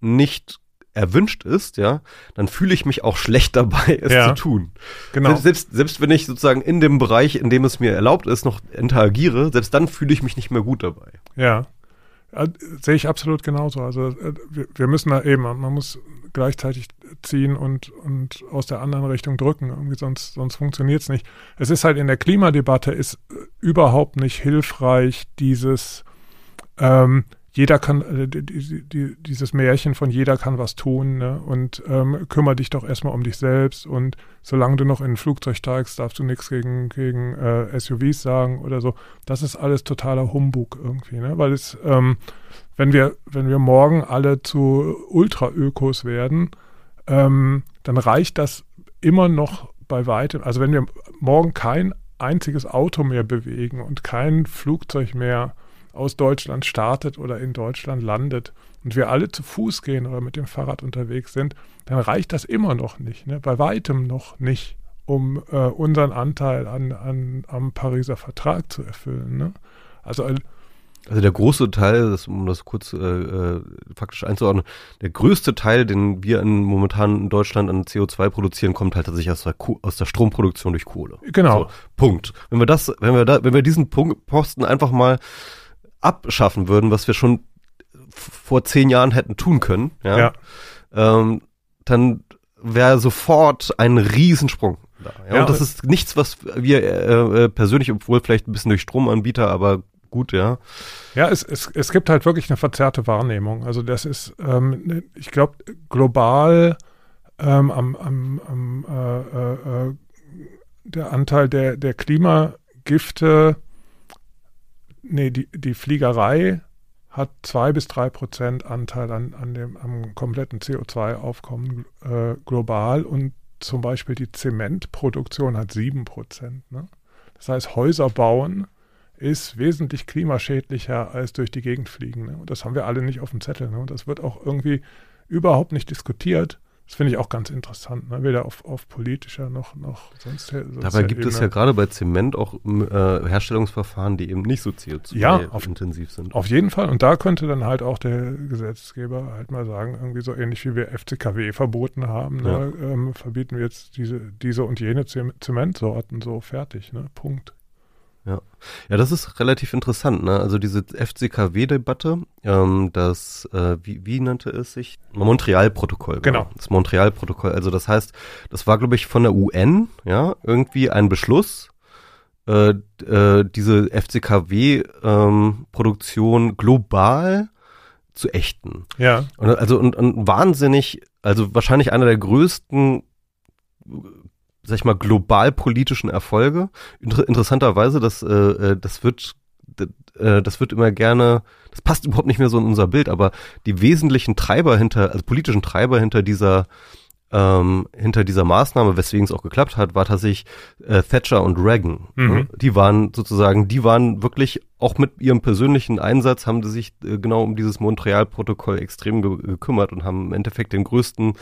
[SPEAKER 3] nicht erwünscht ist, ja, dann fühle ich mich auch schlecht [LAUGHS] dabei, es ja, zu tun.
[SPEAKER 4] Genau.
[SPEAKER 3] Selbst, selbst wenn ich sozusagen in dem Bereich, in dem es mir erlaubt ist, noch interagiere, selbst dann fühle ich mich nicht mehr gut dabei.
[SPEAKER 4] Ja. ja sehe ich absolut genauso. Also äh, wir, wir müssen da eben, man muss gleichzeitig ziehen und, und aus der anderen Richtung drücken. Irgendwie sonst, sonst funktioniert es nicht. Es ist halt in der Klimadebatte ist äh, überhaupt nicht hilfreich, dieses ähm, jeder kann, äh, die, die, dieses Märchen von jeder kann was tun ne? und ähm, kümmere dich doch erstmal um dich selbst und solange du noch in ein Flugzeug steigst, darfst du nichts gegen, gegen äh, SUVs sagen oder so. Das ist alles totaler Humbug irgendwie, ne? weil es ähm, wenn wir, wenn wir morgen alle zu Ultraökos werden, ähm, dann reicht das immer noch bei weitem. Also wenn wir morgen kein einziges Auto mehr bewegen und kein Flugzeug mehr aus Deutschland startet oder in Deutschland landet und wir alle zu Fuß gehen oder mit dem Fahrrad unterwegs sind, dann reicht das immer noch nicht, ne? bei weitem noch nicht, um äh, unseren Anteil an, an, am Pariser Vertrag zu erfüllen. Ne? Also
[SPEAKER 3] Also der große Teil, das, um das kurz äh, äh, faktisch einzuordnen, der größte Teil, den wir in, momentan in Deutschland an CO2 produzieren, kommt halt tatsächlich aus der, aus der Stromproduktion durch Kohle.
[SPEAKER 4] Genau.
[SPEAKER 3] So, Punkt. Wenn wir das, wenn wir da, wenn wir diesen Punkt, Posten einfach mal abschaffen würden, was wir schon vor zehn Jahren hätten tun können, ja,
[SPEAKER 4] Ja.
[SPEAKER 3] Ähm, dann wäre sofort ein Riesensprung da. Ja,
[SPEAKER 4] Ja,
[SPEAKER 3] und das ist nichts, was wir äh, äh, persönlich, obwohl vielleicht ein bisschen durch Stromanbieter, aber gut, ja.
[SPEAKER 4] Ja, es, es, es gibt halt wirklich eine verzerrte Wahrnehmung. Also das ist, ähm, ne- ich glaube, global ähm, am, am, am äh, äh, äh, der Anteil der, der Klimagifte, nee, die, die Fliegerei hat zwei bis drei Prozent Anteil an, an dem, am kompletten CO2-Aufkommen äh, global und zum Beispiel die Zementproduktion hat sieben Prozent. Ne? Das heißt, Häuser bauen ist wesentlich klimaschädlicher als durch die Gegend fliegen. Ne? Und das haben wir alle nicht auf dem Zettel. Ne? Und das wird auch irgendwie überhaupt nicht diskutiert. Das finde ich auch ganz interessant, ne? weder auf, auf politischer noch, noch sonst. sonst
[SPEAKER 3] Dabei gibt es ja gerade bei Zement auch äh, Herstellungsverfahren, die eben nicht so
[SPEAKER 4] Ja, auf-
[SPEAKER 3] CO2-intensiv sind.
[SPEAKER 4] Auf jeden Fall. Und da könnte dann halt auch der Gesetzgeber halt mal sagen, irgendwie so ähnlich wie wir FCKW verboten haben, ne, ähm, verbieten wir jetzt diese, diese und jene Zem- Zementsorten so fertig, ne? Punkt.
[SPEAKER 3] Ja, das ist relativ interessant, ne? Also diese FCKW-Debatte, ähm, das, äh, wie, wie nannte es sich? Montreal-Protokoll.
[SPEAKER 4] Genau.
[SPEAKER 3] Das Montreal-Protokoll. Also das heißt, das war, glaube ich, von der UN, ja, irgendwie ein Beschluss, äh, äh, diese FCKW-Produktion global zu ächten.
[SPEAKER 4] Ja,
[SPEAKER 3] Und, also und, und wahnsinnig, also wahrscheinlich einer der größten, sag ich mal, globalpolitischen Erfolge. Inter interessanterweise, das, äh, äh, das wird, äh, das wird immer gerne, das passt überhaupt nicht mehr so in unser Bild, aber die wesentlichen Treiber hinter, also politischen Treiber hinter dieser ähm, hinter dieser Maßnahme, weswegen es auch geklappt hat, war tatsächlich äh, Thatcher und Reagan.
[SPEAKER 4] Mhm.
[SPEAKER 3] Ne? Die waren sozusagen, die waren wirklich auch mit ihrem persönlichen Einsatz haben sie sich äh, genau um dieses Montreal-Protokoll extrem ge gekümmert und haben im Endeffekt den größten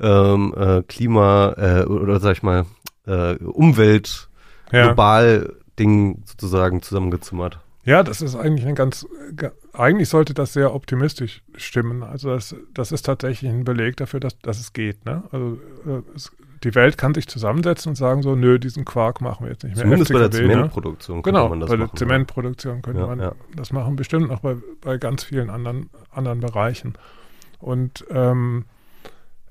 [SPEAKER 3] ähm, äh, Klima äh, oder sag ich mal äh, Umwelt
[SPEAKER 4] ja.
[SPEAKER 3] global Ding sozusagen zusammengezimmert.
[SPEAKER 4] Ja, das ist eigentlich ein ganz, ga- eigentlich sollte das sehr optimistisch stimmen. Also das, das ist tatsächlich ein Beleg dafür, dass, dass es geht. Ne? Also äh, es, die Welt kann sich zusammensetzen und sagen so, nö, diesen Quark machen wir jetzt nicht mehr.
[SPEAKER 3] Zumindest bei der
[SPEAKER 4] ne?
[SPEAKER 3] Zementproduktion könnte
[SPEAKER 4] Genau,
[SPEAKER 3] man das
[SPEAKER 4] bei der
[SPEAKER 3] machen.
[SPEAKER 4] Zementproduktion könnte
[SPEAKER 3] Ja,
[SPEAKER 4] man
[SPEAKER 3] ja.
[SPEAKER 4] das machen, bestimmt auch bei, bei ganz vielen anderen, anderen Bereichen. Und ähm,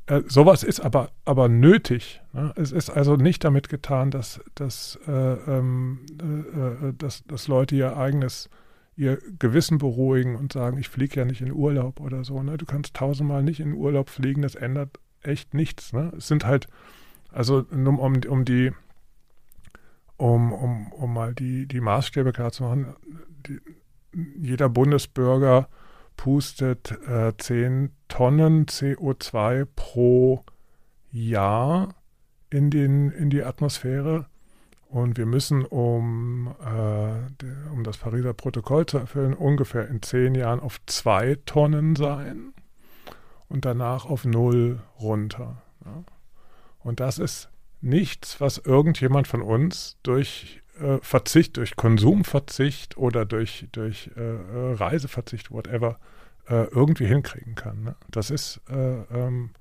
[SPEAKER 4] äh, sowas ist aber, aber nötig. Ne? Es ist also nicht damit getan, dass, dass, äh, ähm, äh, äh, dass, dass Leute ihr eigenes, ihr Gewissen beruhigen und sagen, ich fliege ja nicht in Urlaub oder so. Ne? Du kannst tausendmal nicht in Urlaub fliegen, das ändert echt nichts. Ne? Es sind halt, also um, um, die um, um, um mal die, die Maßstäbe klar zu machen, die, jeder Bundesbürger pustet äh, 10 Tonnen CO2 pro Jahr in, den, in die Atmosphäre. Und wir müssen, um, äh, um das Pariser Protokoll zu erfüllen, ungefähr in zehn Jahren auf zwei Tonnen sein und danach auf null runter. Ja. Und das ist nichts, was irgendjemand von uns durch äh, Verzicht, durch Konsumverzicht oder durch, durch äh, äh, Reiseverzicht, whatever, äh, irgendwie hinkriegen kann. Ne? Das ist, äh, ähm,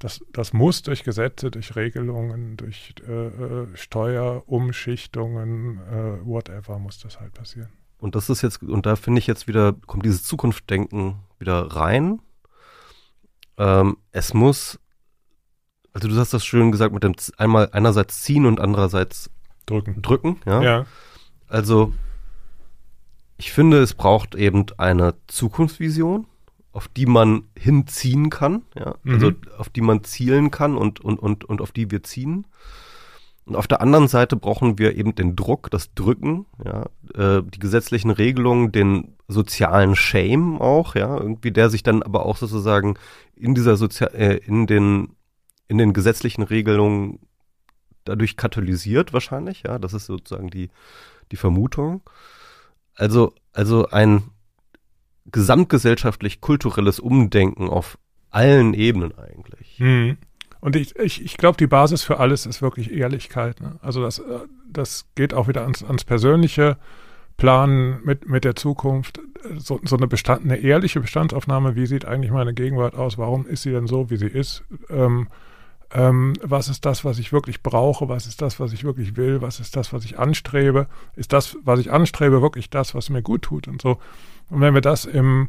[SPEAKER 4] das, das muss durch Gesetze, durch Regelungen, durch äh, äh, Steuerumschichtungen, äh, whatever, muss das halt passieren.
[SPEAKER 3] Und das ist jetzt, und da finde ich jetzt wieder, kommt dieses Zukunftsdenken wieder rein. Ähm, es muss, also du hast das schön gesagt mit dem einmal einerseits ziehen und andererseits
[SPEAKER 4] Drücken.
[SPEAKER 3] drücken, ja.
[SPEAKER 4] Ja,
[SPEAKER 3] Also ich finde, es braucht eben eine Zukunftsvision, auf die man hinziehen kann, ja, also
[SPEAKER 4] Mhm.
[SPEAKER 3] auf die man zielen kann und, und, und, und auf die wir ziehen. Und auf der anderen Seite brauchen wir eben den Druck, das Drücken, ja, äh, die gesetzlichen Regelungen, den sozialen Shame auch, ja, irgendwie, der sich dann aber auch sozusagen in dieser Sozial, äh, in den, in den gesetzlichen Regelungen dadurch katalysiert wahrscheinlich, ja, das ist sozusagen die, die Vermutung. Also, also ein gesamtgesellschaftlich kulturelles Umdenken auf allen Ebenen eigentlich.
[SPEAKER 4] Mhm. Und ich, ich, ich glaube, die Basis für alles ist wirklich Ehrlichkeit. Ne? Also das, äh, das geht auch wieder ans, ans persönliche planen mit, mit der Zukunft, so, so eine, Bestand, eine ehrliche Bestandsaufnahme, wie sieht eigentlich meine Gegenwart aus, warum ist sie denn so, wie sie ist, ähm, ähm, was ist das, was ich wirklich brauche, was ist das, was ich wirklich will, was ist das, was ich anstrebe, ist das, was ich anstrebe, wirklich das, was mir gut tut und so. Und wenn wir das im,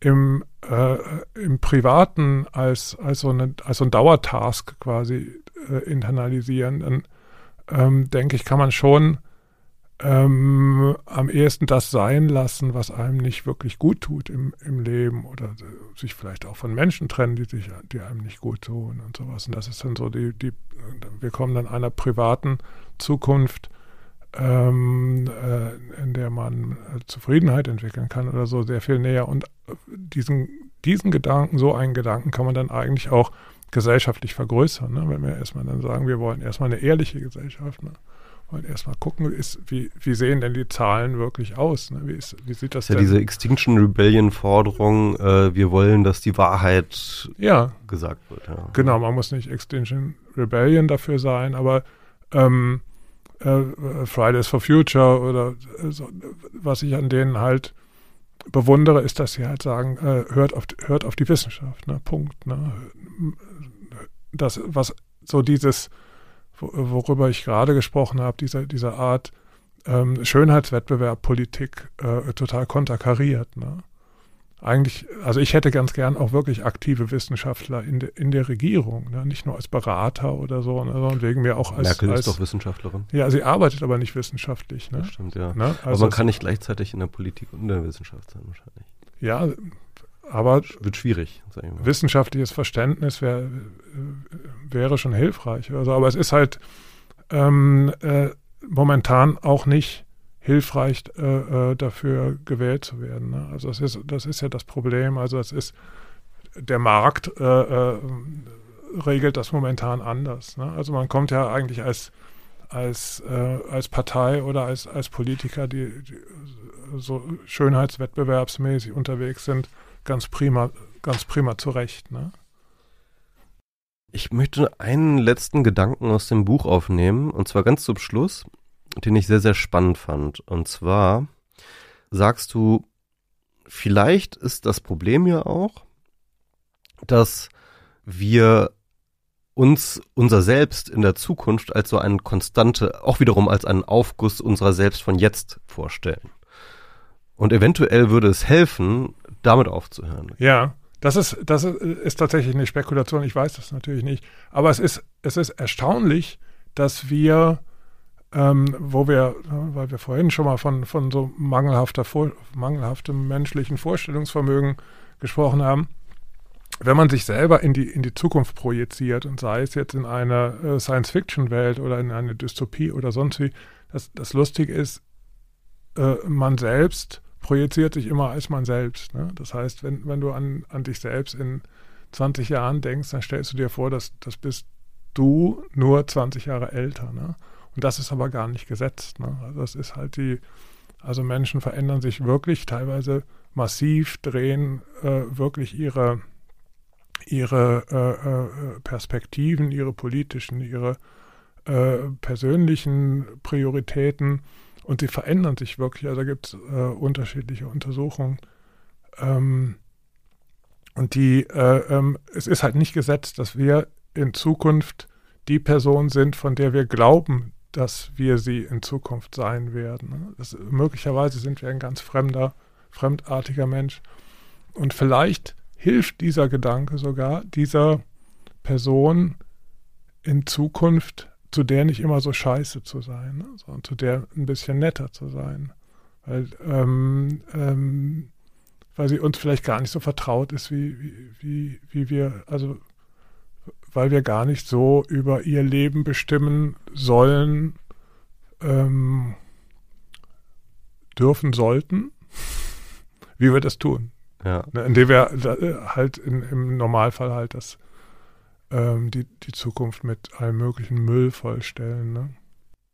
[SPEAKER 4] im, äh, im Privaten als, als, so eine, als so ein Dauertask quasi äh, internalisieren, dann ähm, denke ich, kann man schon ähm, am ehesten das sein lassen, was einem nicht wirklich gut tut im, im Leben oder sich vielleicht auch von Menschen trennen, die sich, die einem nicht gut tun und sowas. Und das ist dann so die, die wir kommen dann einer privaten Zukunft, ähm, äh, in der man äh, Zufriedenheit entwickeln kann oder so sehr viel näher. Und diesen, diesen Gedanken, so einen Gedanken kann man dann eigentlich auch gesellschaftlich vergrößern, ne? wenn wir erstmal dann sagen, wir wollen erstmal eine ehrliche Gesellschaft. Ne? wollen erstmal gucken, ist, wie, wie sehen denn die Zahlen wirklich aus? Ne? Wie, ist, wie sieht das,
[SPEAKER 3] das ist
[SPEAKER 4] denn?
[SPEAKER 3] ja diese Extinction Rebellion Forderung, äh, wir wollen, dass die Wahrheit
[SPEAKER 4] ja.
[SPEAKER 3] gesagt wird. Ja.
[SPEAKER 4] Genau, man muss nicht Extinction Rebellion dafür sein, aber ähm, äh, Fridays for Future oder äh, so, was ich an denen halt bewundere, ist, dass sie halt sagen, äh, hört, auf, hört auf die Wissenschaft, ne? Punkt. Ne? Das, was so dieses worüber ich gerade gesprochen habe, diese, diese Art ähm, Schönheitswettbewerb, Politik äh, total konterkariert. Ne? Eigentlich, also ich hätte ganz gern auch wirklich aktive Wissenschaftler in, de, in der Regierung, ne? nicht nur als Berater oder so, ne? sondern wegen mir auch als.
[SPEAKER 3] Merkel
[SPEAKER 4] als,
[SPEAKER 3] ist doch Wissenschaftlerin.
[SPEAKER 4] Ja, sie arbeitet aber nicht wissenschaftlich. Ne?
[SPEAKER 3] Das stimmt, ja.
[SPEAKER 4] Ne? Also
[SPEAKER 3] aber man kann nicht gleichzeitig in der Politik und in der Wissenschaft sein, wahrscheinlich.
[SPEAKER 4] Ja, aber
[SPEAKER 3] wird schwierig, sag ich mal.
[SPEAKER 4] wissenschaftliches Verständnis wär, wäre schon hilfreich. Also, aber es ist halt ähm, äh, momentan auch nicht hilfreich äh, äh, dafür gewählt zu werden. Ne? Also das ist, das ist ja das Problem. Also es ist der Markt äh, äh, regelt das momentan anders. Ne? Also man kommt ja eigentlich als als, äh, als Partei oder als, als Politiker, die, die so schönheitswettbewerbsmäßig unterwegs sind, ganz prima, ganz prima zurecht. Ne?
[SPEAKER 3] Ich möchte einen letzten Gedanken aus dem Buch aufnehmen, und zwar ganz zum Schluss, den ich sehr, sehr spannend fand. Und zwar sagst du, vielleicht ist das Problem ja auch, dass wir uns unser Selbst in der Zukunft als so eine konstante, auch wiederum als einen Aufguss unserer Selbst von jetzt vorstellen. Und eventuell würde es helfen, damit aufzuhören.
[SPEAKER 4] Ja, das ist, das ist, tatsächlich eine Spekulation. Ich weiß das natürlich nicht. Aber es ist, es ist erstaunlich, dass wir, ähm, wo wir, weil wir vorhin schon mal von, von so mangelhafter, mangelhaftem menschlichen Vorstellungsvermögen gesprochen haben, wenn man sich selber in die, in die Zukunft projiziert und sei es jetzt in eine äh, Science-Fiction-Welt oder in eine Dystopie oder sonst wie, das, das Lustige ist, äh, man selbst projiziert sich immer als man selbst. Ne? Das heißt, wenn, wenn du an, an dich selbst in 20 Jahren denkst, dann stellst du dir vor, dass das bist du nur 20 Jahre älter. Ne? Und das ist aber gar nicht gesetzt. Ne? Also das ist halt die, also Menschen verändern sich wirklich teilweise massiv, drehen äh, wirklich ihre, ihre äh, äh, Perspektiven, ihre politischen, ihre äh, persönlichen Prioritäten und sie verändern sich wirklich. Also da gibt es äh, unterschiedliche Untersuchungen. Ähm, und die, äh, ähm, es ist halt nicht gesetzt, dass wir in Zukunft die Person sind, von der wir glauben, dass wir sie in Zukunft sein werden. Das, möglicherweise sind wir ein ganz fremder, fremdartiger Mensch. Und vielleicht hilft dieser Gedanke sogar dieser Person in Zukunft zu der nicht immer so scheiße zu sein, ne? sondern zu der ein bisschen netter zu sein. Weil, ähm, ähm, weil sie uns vielleicht gar nicht so vertraut ist, wie, wie, wie, wie wir, also weil wir gar nicht so über ihr Leben bestimmen sollen, ähm, dürfen, sollten, [LAUGHS] wie wir das tun.
[SPEAKER 3] Ja.
[SPEAKER 4] Ne, indem wir äh, halt in, im Normalfall halt das ähm, die, die Zukunft mit allem möglichen Müll vollstellen. Ne?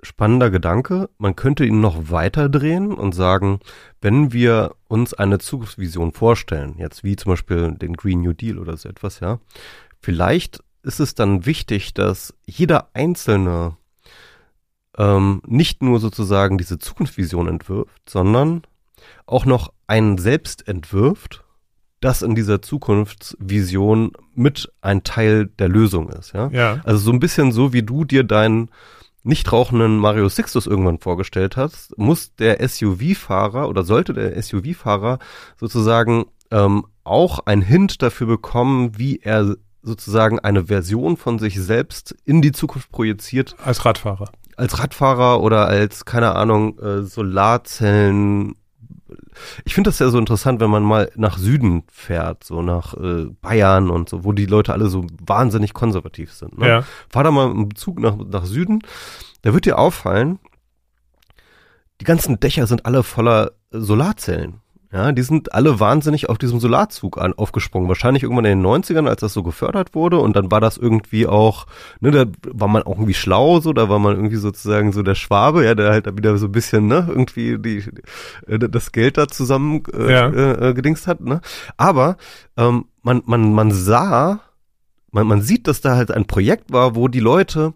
[SPEAKER 3] Spannender Gedanke. Man könnte ihn noch weiter drehen und sagen, wenn wir uns eine Zukunftsvision vorstellen, jetzt wie zum Beispiel den Green New Deal oder so etwas, ja, vielleicht ist es dann wichtig, dass jeder Einzelne ähm, nicht nur sozusagen diese Zukunftsvision entwirft, sondern auch noch einen selbst entwirft, das in dieser Zukunftsvision mit ein Teil der Lösung ist. Ja?
[SPEAKER 4] Ja.
[SPEAKER 3] Also so ein bisschen so, wie du dir deinen nicht rauchenden Mario Sixtus irgendwann vorgestellt hast, muss der SUV-Fahrer oder sollte der SUV-Fahrer sozusagen ähm, auch ein Hint dafür bekommen, wie er sozusagen eine Version von sich selbst in die Zukunft projiziert,
[SPEAKER 4] Als Radfahrer.
[SPEAKER 3] als Radfahrer oder als, keine Ahnung, äh, Solarzellen. Ich finde das ja so interessant, wenn man mal nach Süden fährt, so nach äh, Bayern und so, wo die Leute alle so wahnsinnig konservativ sind. Ne?
[SPEAKER 4] Ja.
[SPEAKER 3] Fahr da mal im Zug nach, nach Süden, da wird dir auffallen, die ganzen Dächer sind alle voller Solarzellen. Ja, die sind alle wahnsinnig auf diesem Solarzug an, aufgesprungen. Wahrscheinlich irgendwann in den 90ern, als das so gefördert wurde. Und dann war das irgendwie auch, ne, da war man auch irgendwie schlau, so, da war man irgendwie sozusagen so der Schwabe, ja, der halt da wieder so ein bisschen, ne, irgendwie die, äh, das Geld da zusammen äh,
[SPEAKER 4] Ja.
[SPEAKER 3] äh, äh, gedingst hat, ne. Aber ähm, man, man, man sah, man, man sieht, dass da halt ein Projekt war, wo die Leute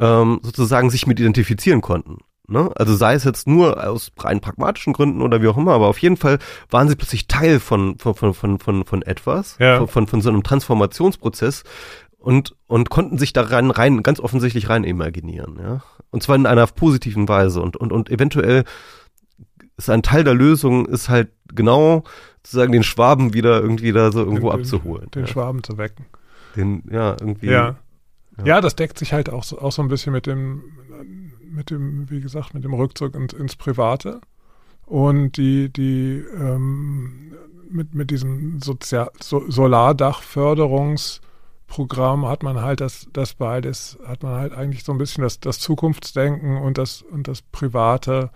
[SPEAKER 3] ähm, sozusagen sich mit identifizieren konnten. Ne? Also sei es jetzt nur aus rein pragmatischen Gründen oder wie auch immer, aber auf jeden Fall waren sie plötzlich Teil von, von, von, von, von, von etwas,
[SPEAKER 4] Ja.
[SPEAKER 3] von, von, von so einem Transformationsprozess und, und konnten sich da rein, rein, ganz offensichtlich rein imaginieren, ja. Und zwar in einer positiven Weise und, und, und eventuell ist ein Teil der Lösung, ist halt genau sozusagen den Schwaben wieder irgendwie da so irgendwo
[SPEAKER 4] den,
[SPEAKER 3] abzuholen.
[SPEAKER 4] Den
[SPEAKER 3] ja.
[SPEAKER 4] Schwaben zu wecken.
[SPEAKER 3] Den, ja, irgendwie.
[SPEAKER 4] Ja.
[SPEAKER 3] Ja.
[SPEAKER 4] ja. das deckt sich halt auch so, auch so ein bisschen mit dem, mit dem, wie gesagt, mit dem Rückzug ins, ins Private. Und die, die, ähm, mit, mit diesem Sozial so Solardachförderungsprogramm hat man halt das, das beides, hat man halt eigentlich so ein bisschen das, das Zukunftsdenken und das, und das private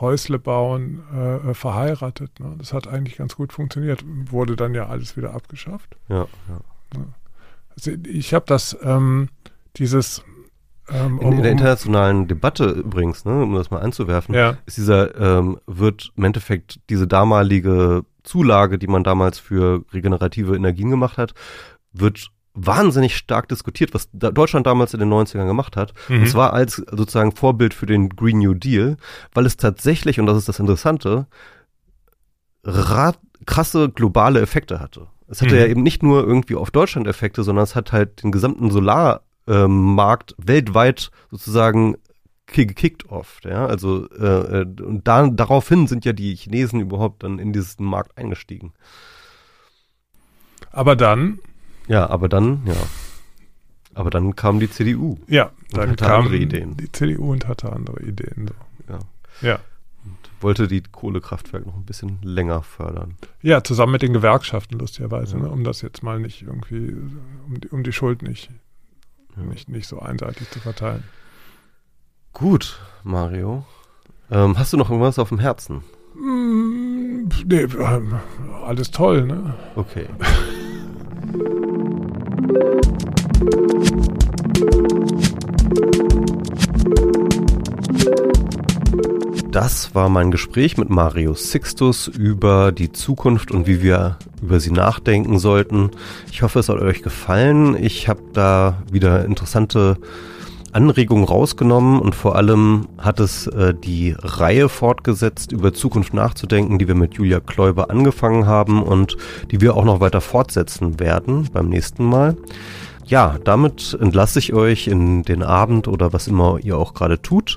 [SPEAKER 4] Häusle bauen äh, verheiratet. Ne? Das hat eigentlich ganz gut funktioniert. Wurde dann ja alles wieder abgeschafft.
[SPEAKER 3] Ja, ja.
[SPEAKER 4] Also ich habe das, ähm, dieses ähm,
[SPEAKER 3] In, in der internationalen Debatte übrigens, ne, um das mal einzuwerfen,
[SPEAKER 4] ja,
[SPEAKER 3] ist dieser, ähm, wird im Endeffekt diese damalige Zulage, die man damals für regenerative Energien gemacht hat, wird wahnsinnig stark diskutiert, was da Deutschland damals in den 90ern gemacht hat.
[SPEAKER 4] Mhm.
[SPEAKER 3] Und zwar als sozusagen Vorbild für den Green New Deal, weil es tatsächlich, und das ist das Interessante, krasse globale Effekte hatte. Es hatte
[SPEAKER 4] Mhm.
[SPEAKER 3] ja eben nicht nur irgendwie auf Deutschland Effekte, sondern es hat halt den gesamten Solarmarkt weltweit sozusagen ki- gekickt oft, ja, also äh, äh, und da, daraufhin sind ja die Chinesen überhaupt dann in diesen Markt eingestiegen.
[SPEAKER 4] aber dann,
[SPEAKER 3] Ja, aber dann, ja, aber dann kam die CDU.
[SPEAKER 4] ja,
[SPEAKER 3] Und
[SPEAKER 4] dann
[SPEAKER 3] hatte
[SPEAKER 4] kam
[SPEAKER 3] andere Ideen.
[SPEAKER 4] die CDU und hatte andere Ideen. So.
[SPEAKER 3] Ja.
[SPEAKER 4] Ja.
[SPEAKER 3] wollte die Kohlekraftwerke noch ein bisschen länger fördern.
[SPEAKER 4] ja, zusammen mit den Gewerkschaften lustigerweise,
[SPEAKER 3] Ja.
[SPEAKER 4] ne, um das jetzt mal nicht irgendwie, um die, um die Schuld nicht. Nicht, nicht so einseitig zu verteilen.
[SPEAKER 3] Gut, Mario. Ähm, hast du noch irgendwas auf dem Herzen?
[SPEAKER 4] Mm, nee, ähm, alles toll, ne?
[SPEAKER 3] Okay. [LAUGHS] Das war mein Gespräch mit Mario Sixtus über die Zukunft und wie wir über sie nachdenken sollten. Ich hoffe, es hat euch gefallen. Ich habe da wieder interessante Anregungen rausgenommen und vor allem hat es äh, die Reihe fortgesetzt, über Zukunft nachzudenken, die wir mit Julia Kläuber angefangen haben und die wir auch noch weiter fortsetzen werden beim nächsten Mal. Ja, damit entlasse ich euch in den Abend oder was immer ihr auch gerade tut.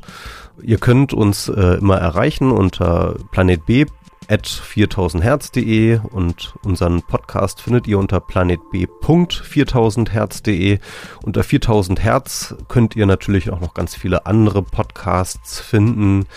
[SPEAKER 3] Ihr könnt uns äh, immer erreichen unter planetb at 4000herz.de und unseren Podcast findet ihr unter planetb.4000herz.de. Unter 4000 Hertz könnt ihr natürlich auch noch ganz viele andere Podcasts finden,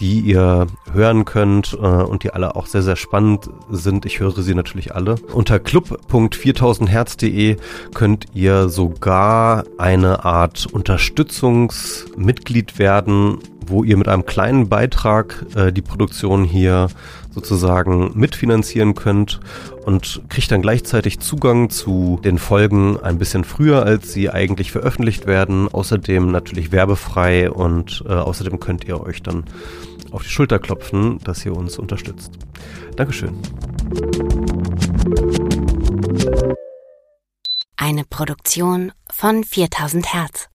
[SPEAKER 3] die ihr hören könnt äh, und die alle auch sehr, sehr spannend sind. Ich höre sie natürlich alle. Unter club.4000herz.de könnt ihr sogar eine Art Unterstützungsmitglied werden, wo ihr mit einem kleinen Beitrag äh, die Produktion hier sozusagen mitfinanzieren könnt und kriegt dann gleichzeitig Zugang zu den Folgen ein bisschen früher, als sie eigentlich veröffentlicht werden. Außerdem natürlich werbefrei und äh, außerdem könnt ihr euch dann auf die Schulter klopfen, dass ihr uns unterstützt. Dankeschön.
[SPEAKER 1] Eine Produktion von 4000 Hertz.